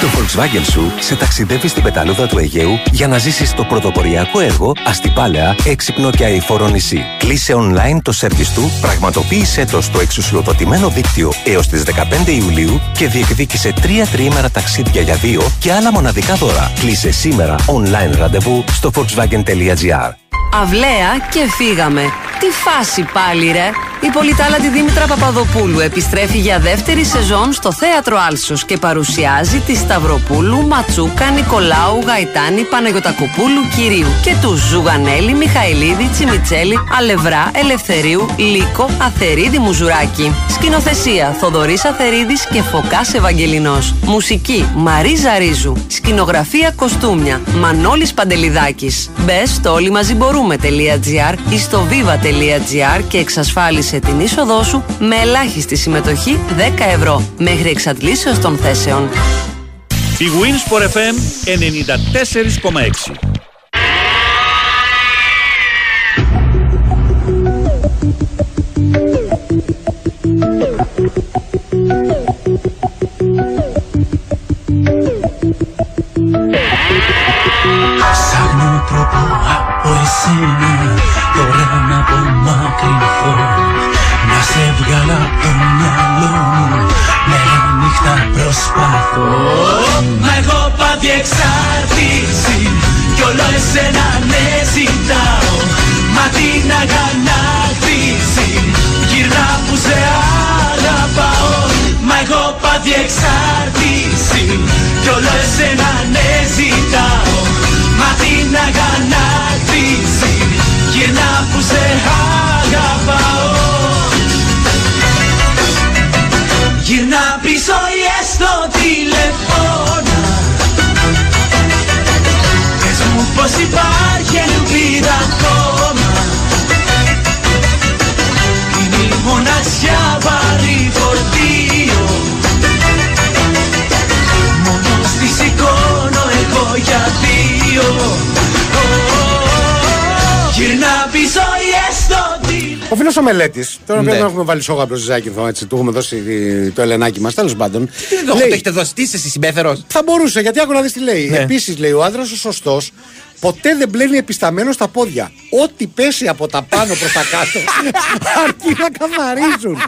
Το Volkswagen σου σε ταξιδεύει στην πεταλούδα του Αιγαίου για να ζήσεις το πρωτοποριακό έργο Αστυπάλαια, έξυπνο και αηφόρο νησί. Κλείσε online το σερβις του, πραγματοποίησέ το στο εξουσιοδοτημένο δίκτυο έως τις 15 Ιουλίου και διεκδίκησε τρία τριήμερα ταξίδια για δύο και άλλα μοναδικά δώρα. Κλείσε σήμερα online ραντεβού στο volkswagen.gr. Αυλαία και φύγαμε. Τι φάση πάλι ρε. Η πολυτάλαντη Δήμητρα Παπαδοπούλου επιστρέφει για δεύτερη σεζόν στο Θέατρο Άλσος και παρουσιάζει τη Σταυροπούλου, Ματσούκα, Νικολάου, Γαϊτάνη, Παναγιωτακοπούλου, Κυρίου και του Ζουγανέλη, Μιχαηλίδη, Τσιμιτσέλη, Αλευρά, Ελευθερίου, Λίκο, Αθερίδη Μουζουράκη. Σκηνοθεσία Θοδωρής Αθερίδης και Φωκάς Ευαγγελινός. Μουσική Μαρίζα Ρίζου. Σκηνογραφία Κοστούμια Μανώλης Παντελιδάκης. Μπε στο όλοι μαζί μπορούμε.gr ή στο viva.gr και εξασφάλισε την είσοδό σου με ελάχιστη συμμετοχή 10 ευρώ μέχρι εξαντλήσεως των θέσεων. Η Winsport FM 94,6. Ο φίλος ο Μελέτης, τώρα Ναι. πρέπει να έχουμε βάλει σόγα προ Ζάκυνθο, έτσι, του έχουμε δώσει ε, το ελενάκι μας, τέλος πάντων. Τι δεν το το έχετε δώσει, τι είσαι εσύ συμπέθερος; Θα μπορούσε, γιατί άκου να δεις τι λέει. Ναι. Επίσης, λέει ο άντρα ο σωστός, ποτέ δεν μπλένει επισταμένος στα πόδια. Ό,τι πέσει από τα πάνω προς τα κάτω, *laughs* αρκεί να καθαρίζουν.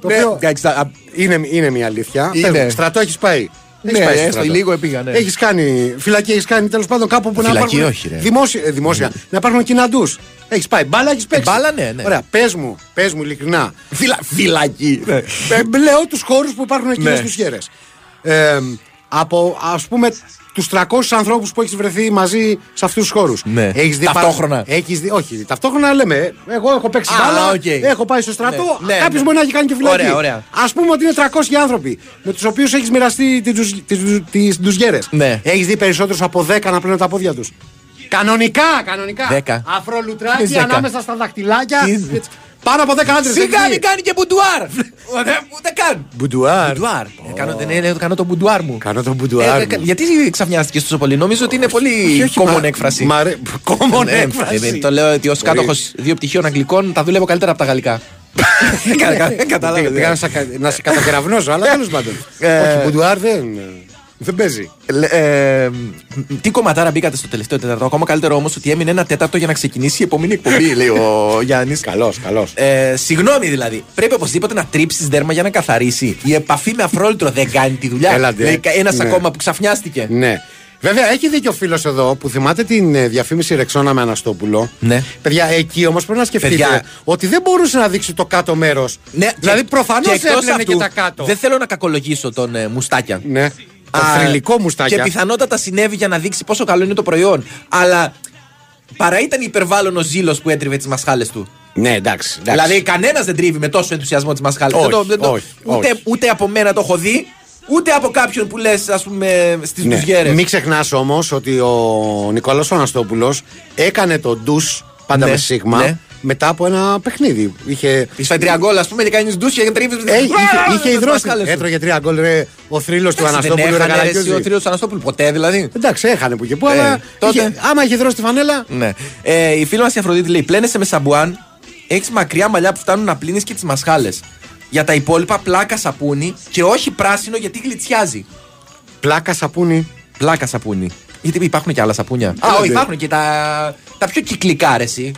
το Ναι, οποίο εντάξει, τα- α- είναι, είναι μια αλήθεια. Είναι. Πες μου, Στρατό έχεις πάει; Έχεις Ναι, πάει στο έστω στρατό. λίγο επήγα, ναι. Έχεις κάνει φυλακή, έχεις κάνει τέλος πάντων κάπου που να Φυλακή υπάρχουν. όχι, ρε. Δημόσια, ε, δημόσια. Να υπάρχουν κοιναντούς. Έχεις πάει. Μπάλα έχεις παίξει. μπάλα, ναι, ναι. Ωραία, πες μου, πες μου ειλικρινά. Φυλα, φυλακή. Ε, λέω τους χώρους που υπάρχουν εκεί Ναι. ντουζιέρες. Ε, από ας πούμε τους 300 ανθρώπους που έχεις βρεθεί μαζί σε αυτούς τους χώρους. Ναι. Έχεις δει Ταυτόχρονα. πα- Έχεις δει, όχι, ταυτόχρονα λέμε. ε, Εγώ έχω παίξει Α, μπάλα, οκ. έχω πάει στο στρατό. Ναι, ναι, Κάποιος ναι. μπορεί να έχει κάνει και φυλακή. Ωραία, ωραία. Α πούμε ότι είναι 300 άνθρωποι με τους οποίους έχεις μοιραστεί τις ντουζιέρες. Ναι. Έχεις δει περισσότερους από 10 να πλένουν τα πόδια τους. Κανονικά, κανονικά. Δέκα. Αφρολουτράκι Τι δέκα. ανάμεσα στα δαχτυλάκια. Τι- Έτσι. Πάνω από 10 άντρες. Σιγά μην κάνει και μπουντουάρ. Ούτε- Ούτε καν. Μπουντουάρ. Μπουντουάρ. Ε, Κάνω, ναι, ναι, κάνω το μπουντουάρ μου. Κάνω το Ε, μπουντουάρ. ε, μου. γιατί ξαφνιάστηκες τόσο πολύ, νομίζω ότι είναι πολύ όχι, common μα- έκφραση. μ' αρέ- common Ναι, έκφραση. ε, Το λέω ότι ως Μπορεί. κάτοχος δύο πτυχίων Αγγλικών τα δουλεύω καλύτερα από τα γαλλικά. Κα- κα- Κατάλαβες. Πήγα να σε, να σε κατακεραυνώσω, αλλά τέλος πάντων. Ε, Όχι, μπουντουάρ δεν, δεν παίζει. Λε- ε, τι κομματάρα μπήκατε στο τελευταίο τέταρτο; Ακόμα καλύτερο όμως ότι έμεινε ένα τέταρτο για να ξεκινήσει η επόμενη εκπομπή, *laughs* λέει ο Γιάννης. Καλό, καλό. Ε, συγγνώμη δηλαδή. Πρέπει οπωσδήποτε να τρίψεις δέρμα για να καθαρίσει. Η επαφή με αφρόλυτρο δεν κάνει τη δουλειά. Έλατε. Ένας Ναι. ακόμα που ξαφνιάστηκε. Ναι. Βέβαια, έχει δίκιο ο φίλος εδώ που θυμάται την ε, διαφήμιση Ρεξόνα με Αναστόπουλο. Ναι. Παιδιά, εκεί όμως πρέπει να σκεφτείτε Παιδιά. ότι δεν μπορούσε να δείξει το κάτω μέρος. Ναι, δηλαδή και- προφανώς και εκτός έπλαινε αυτού, και τα κάτω. Δεν θέλω να κακολογήσω τον ε, Μουστάκια. Ναι. Το Α, θρηλυκό μουστάκια. Και πιθανότατα συνέβη για να δείξει πόσο καλό είναι το προϊόν. Αλλά παρά ήταν υπερβάλλον ο ζήλος που έτριβε τις μασχάλες του. Ναι, εντάξει. εντάξει. Δηλαδή, κανένας δεν τρίβει με τόσο ενθουσιασμό τις μασχάλες. Όχι, Δεν το- δεν το- όχι, ούτε, όχι. ούτε από μένα το έχω δει, ούτε από κάποιον που λες, ας πούμε, στις Ναι. ναι. Μην ξεχνάς όμως ότι ο Νικόλαο Αναστόπουλο έκανε το ντους πάντα Ναι, με σίγμα ναι. Μετά από ένα παιχνίδι. Είχε, Τη φάει τρία γκολ, ας πούμε, και κάνεις ντους και τρίβεις. Ε, είχε, είχε υδρώσει. Έτρωγε τρία γκολ ρε, ο θρύλος του Αναστόπουλου. ρε, Δεν έχανε ρε, Καραγκιόζη. εσύ ο θρύλος του Αναστόπουλου ποτέ δηλαδή. Εντάξει, έχανε που και που, Ε, αλλά τότε. είχε- άμα είχε δρώσει τη φανέλα. Ναι. Ε, η φίλη μας η Αφροδίτη λέει: Πλένεσαι με σαμπουάν, έχεις μακριά μαλλιά που φτάνουν να πλύνεις και τις μασχάλες. Για τα υπόλοιπα, πλάκα σαπούνι και όχι πράσινο γιατί γλιτσιάζει. Πλάκα σαπούνι. Πλάκα σαπούνι. Γιατί υπάρχουν και άλλα σαπούνια. Α, Έλατε. όχι, υπάρχουν και τα, τα πιο κυκλικά ρε, εσύ.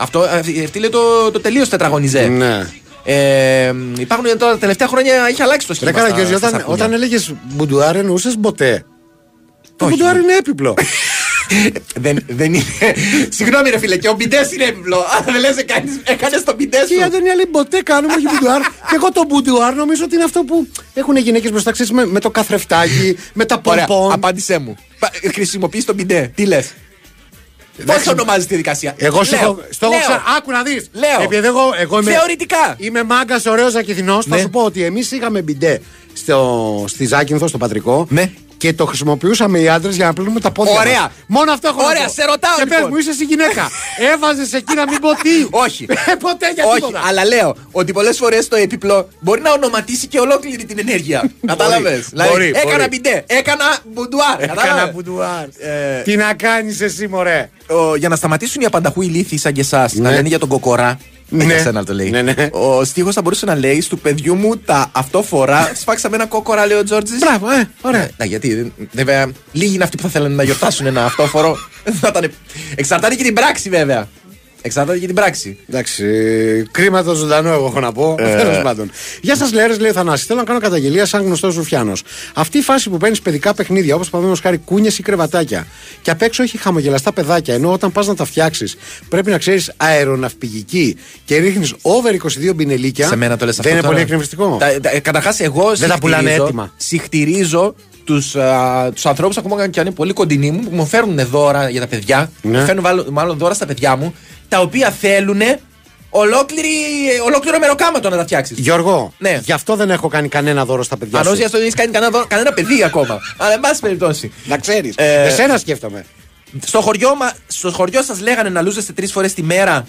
Αυτό, αυτή αυτή λέει το, το τελείω τετραγωνιζέ. Ναι. Ε, υπάρχουν τώρα τα τελευταία χρόνια έχει αλλάξει το σχήμα. Ρε στα- Καραγκιόζη, στα όταν, σαπούνια. όταν έλεγες μπουντουάρ εννοούσες μποτέ. Το Όχι. μπουντουάρ είναι έπιπλο. *laughs* δεν, δεν είναι. Συγγνώμη, ρε φίλε, και ο μπιντές είναι έπιπλο. Αν *laughs* δεν λες, έκανε τον μπιντές Και η σου. Αντωνία λέει μποτέ κάνουμε, όχι μπουντουάρ. και εγώ το μπουντουάρ νομίζω ότι είναι αυτό που έχουν οι γυναίκες μπροστά ξέρεις, με, με το καθρεφτάκι, με τα Ωραία, πομπόν. απάντησέ μου. Χρησιμοποιείς τον μπιντέ. Τι λες; Πώς ονομάζεις τη διαδικασία; Εγώ σου Λέω, έχω. Στο έχω λέω. ξα- Άκου να δεις. Λέω. Επειδή εγώ, εγώ είμαι. Θεωρητικά. Είμαι μάγκας ωραίος Ζακυνθινός. Θα Ναι. σου πω ότι εμείς είχαμε μπιντέ στο, στη Ζάκυνθο, στο πατρικό. Ναι. Και το χρησιμοποιούσαμε οι άντρες για να πλύνουμε τα πόδια. Ωραία. μας. Μόνο αυτό έχω να Ωραία, πω. σε ρωτάω, Και πες λοιπόν. μου, είσαι εσύ γυναίκα. Έβαζες εκεί να μην πω τι. *laughs* Όχι. Ε, Ποτέ για Όχι, τίποτα. αλλά λέω ότι πολλές φορές το έπιπλο μπορεί να ονοματίσει και ολόκληρη την ενέργεια. *laughs* Κατάλαβες; μπορεί, έκανα μπορεί. μπιντέ, έκανα μπουντουάρ. Έκανα κατάλαβες; μπουντουάρ. Ε, Τι να κάνεις εσύ, μωρέ; ο- για να σταματήσουν οι απανταχού ηλίθιοι σαν και εσάς να Ναι. λένε για τον κοκορά. Ναι. Για σένα το λέει. Ναι, ναι. Ο στίχος θα μπορούσε να λέει στου παιδιού μου τα αυτό φορά. Σφάξαμε ένα κόκορα, λέει ο Τζόρτζης. Μπράβο, ε, ωραία. Να, γιατί δεν- βέβαια λίγοι είναι αυτοί που θα θέλουν να γιορτάσουν ένα αυτόφορο. Θα ήταν- Εξαρτάται και την πράξη, βέβαια. Εξαρτάται και την πράξη. Εντάξει, κρίμα το ζωντανό, εγώ έχω να πω. Ε. Τέλος πάντων. Γεια σας, Λέρε, λέει ο Θανάση. Θέλω να κάνω καταγγελία σαν γνωστός Ρουφιάνος. Αυτή η φάση που παίρνεις παιδικά παιχνίδια, όπως παραδείγματο χάρη κούνιες ή κρεβατάκια, και απ' έξω έχει χαμογελαστά παιδάκια, ενώ όταν πας να τα φτιάξεις πρέπει να ξέρεις αεροναυπηγική και ρίχνεις over 22 μπινελίκια. Σε μένα το λες Δεν αυτό είναι τώρα. πολύ εκνευριστικό. Καταρχάς, εγώ Δεν τα πουλάνε συχτηρίζω- έτοιμα. Συχτηρίζω τους τους ανθρώπους, ακόμα και αν είναι πολύ κοντινοί μου, που μου φέρνουν δώρα για τα παιδιά. Ναι. Μου φέρνουν μάλλον, μάλλον δώρα στα παιδιά μου, τα οποία θέλουν ολόκληρο μεροκάματο να τα φτιάξεις. Γιώργο, Ναι. γι' αυτό δεν έχω κάνει κανένα δώρο στα παιδιά. Αν σου. όχι, αυτό δεν έχει κάνει κανένα, δώρο- κανένα παιδί ακόμα. Αλλά εν πάση περιπτώσει. Να ξέρεις. Ε, Εσένα σκέφτομαι. Στο χωριό, μα, στο χωριό σας λέγανε να λούζεστε τρεις φορές τη μέρα.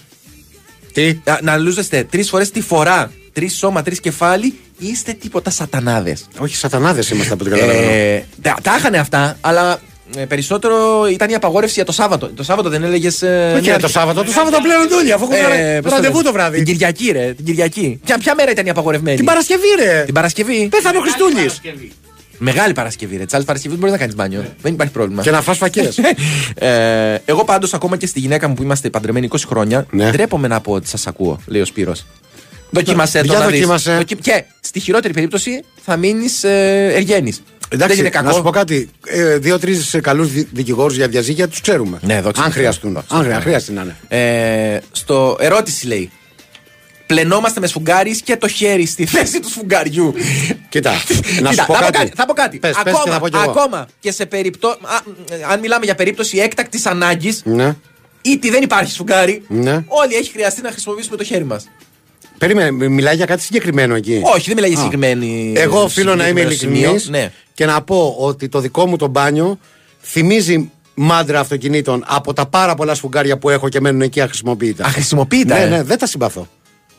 Τι; Να, να λούζεστε τρεις φορές τη φορά. Τρεις σώμα, τρεις κεφάλι. Είστε τίποτα σατανάδες. Όχι, σατανάδες είμαστε από την καταλαβαίνω. Ε, τα, τα είχαν αυτά, αλλά ε, περισσότερο ήταν η απαγόρευση για το Σάββατο. Το Σάββατο δεν έλεγες. Όχι για το Σάββατο. Το Σάββατο πλέον όλοι αφού έχουν ραντεβού το βράδυ. Την Κυριακή, ρε. Την Κυριακή. Ποια, ποια μέρα ήταν η απαγορευμένη; Την Παρασκευή, ρε. Την Παρασκευή. Πέθανε ο Χριστούλης. Μεγάλη Παρασκευή, ρε. Τσάλ Παρασκευής μπορεί να κάνεις μπάνιο. Δεν υπάρχει πρόβλημα. Και να φας φακέ. *laughs* ε, εγώ πάντως ακόμα και στη γυναίκα μου που είμαστε παντρεμένοι 20 χρόνια, Ναι. ντρέπομαι να πω ότι σας ακούω, λέει ο Σπύρος. Δοκίμασέ το Για να δεις. δοκίμασε. Δοκι- Και στη χειρότερη περίπτωση θα μείνεις ε, εργένη. Δεν Εντάξει, είναι να σου κακό. πω κάτι. Ε, Δύο-τρεις καλούς δικηγόρους για διαζύγια τους ξέρουμε. Ναι, δόξα Αν τω χρειαστούν. Θεώ. Αν χρεια- χρειαστεί να είναι. Ε, στο ερώτηση λέει. Πλενόμαστε με σφουγγάρις και το χέρι στη θέση του σφουγγαριού. Κοίτα, *laughs* να σου Κοίτα, πω θα, κάτι. θα πω κάτι. Πες, πες ακόμα, και θα πω κι εγώ. ακόμα και σε περίπτωση. Αν μιλάμε για περίπτωση έκτακτης ανάγκης, Ναι. ή δεν υπάρχει σφουγγάρι, Ναι. όλοι έχει χρειαστεί να χρησιμοποιήσουμε το χέρι μας. Περίμενε, μι- μιλάει για κάτι συγκεκριμένο εκεί. Όχι, δεν μιλάει για Α. συγκεκριμένη. Εγώ οφείλω να είμαι συγκεκριμένο ειλικρινής σημείο. Ναι. Και να πω ότι το δικό μου το μπάνιο θυμίζει μάντρα αυτοκινήτων από τα πάρα πολλά σφουγγάρια που έχω και μένουν εκεί αχρησιμοποιητά. Αχρησιμοποιητά, Ναι, ε. ναι, δεν τα συμπαθώ.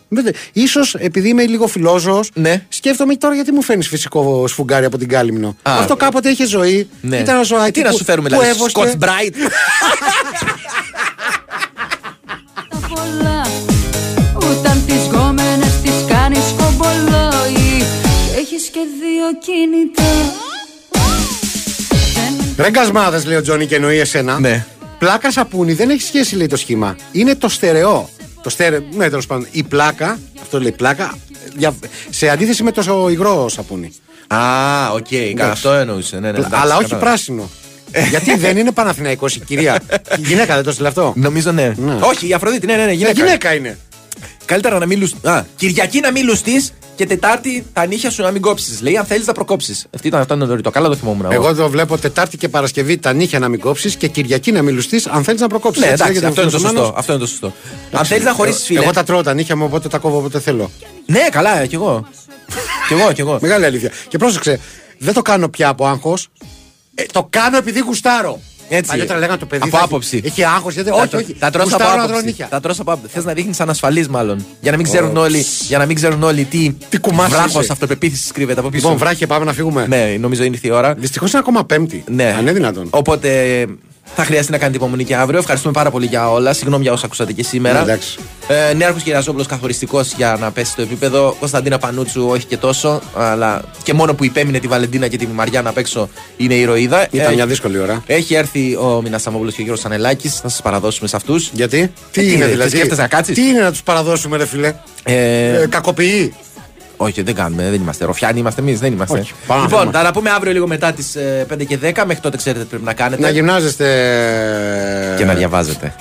Δεν- Ίσως επειδή είμαι λίγο φιλόζωος Ναι. σκέφτομαι τώρα γιατί μου φέρνει φυσικό σφουγγάρι από την Κάλυμνο. Α. Αυτό κάποτε είχε ζωή. Ναι. Ήταν ένα ζωάκι. Τι να που- σου φέρουμε, που δηλαδή, έβοσκε. Scotch Bright; *laughs* πολλά Όταν τις γκόμενες τις κάνεις κομπολόι Έχεις και δύο κινητά Ρε γκασμάδες λέει ο Τζόνι και εννοεί εσένα. Ναι. Πλάκα σαπούνι δεν έχει σχέση λέει το σχήμα. Είναι το στερεό. Το στερε... Ναι, τέλος πάντων. Η πλάκα, αυτό λέει πλάκα, δια- σε αντίθεση με το υγρό σαπούνι. Α, οκ, αυτό εννοούσε. Ναι, ναι, εντάξει, Αλλά όχι κατάλαβα. πράσινο. Γιατί δεν είναι Παναθηναϊκός η κυρία; Η γυναίκα δεν το έστειλε αυτό; Νομίζω ναι. Όχι, η Αφροδίτη, ναι, ναι, ναι, γυναίκα. Ναι, γυναίκα είναι. Καλύτερα να μην λουσ... Α, Κυριακή να μην λουστείς και Τετάρτη τα νύχια σου να μην κόψεις. Λέει αν θέλεις να προκόψεις. Αυτή ήταν αυτό είναι το Καλά το θυμόμουν. Εγώ το βλέπω Τετάρτη και Παρασκευή τα νύχια να μην κόψεις και Κυριακή να μην λουστείς αν θέλεις να προκόψεις. Ναι, εντάξει, αυτό είναι το σωστό. Αυτό είναι το σωστό. Αν θέλεις να χωρίσεις φίλε. Εγώ τα τρώω τα νύχια μου, οπότε τα κόβω όποτε θέλω. Ναι, καλά, κι εγώ. κι εγώ, κι εγώ. Μεγάλη αλήθεια. Και πρόσεξε, δεν το κάνω πια από άγχος. Ε, το κάνω επειδή γουστάρω. Έτσι. Παλιότερα λέγανε το παιδί. Από θα άποψη. Έχει, έχει άγχος, γιατί. Τα Όχι, τρώ- όχι. Τα τρως από Γουστάρω να τρώω άποψη. νύχια. Τα τρως από άποψη. Θες να δείχνει ανασφαλή, μάλλον. Για να μην ξέρουν Ω, όλοι, για να μην ξέρουν όλοι τι, Τι κουμάσι βράχος είσαι. αυτοπεποίθησης κρύβεται από πίσω. Λοιπόν, βράχε, πάμε να φύγουμε. Ναι, νομίζω είναι η ώρα. Δυστυχώς είναι ακόμα Πέμπτη. Ναι. Αν είναι δυνατόν. Οπότε θα χρειαστεί να κάνετε υπομονή και αύριο. Ευχαριστούμε πάρα πολύ για όλα. Συγγνώμη για όσα ακούσατε και σήμερα. Ναι, εντάξει. Ε, Νέαρχος Κυριαζόπουλο καθοριστικός για να πέσει στο επίπεδο. Κωνσταντίνα Πανούτσου όχι και τόσο. Αλλά και μόνο που υπέμεινε τη Βαλεντίνα και τη Μαριάννα απ' έξω είναι ηρωίδα. Ήταν Ε, μια δύσκολη ώρα. Έχει έρθει ο Μίνα Σαμόπουλο και ο Γιώργος Ανελάκη. Θα σας παραδώσουμε σε αυτούς. Γιατί; Τι τι είναι είναι, δηλαδή; σκέφτεσαι να κάτσεις; Τι είναι να τους παραδώσουμε, ρε φιλέ. Ε, Ε, κακοποιεί. Όχι, δεν κάνουμε, δεν είμαστε. Ροφιάνοι είμαστε εμείς, δεν είμαστε. Όχι, πάμε να λοιπόν, φύγουμε. θα τα πούμε αύριο λίγο μετά τις 5 και 10. Μέχρι τότε ξέρετε τι πρέπει να κάνετε. Να γυμνάζεστε. και να διαβάζετε.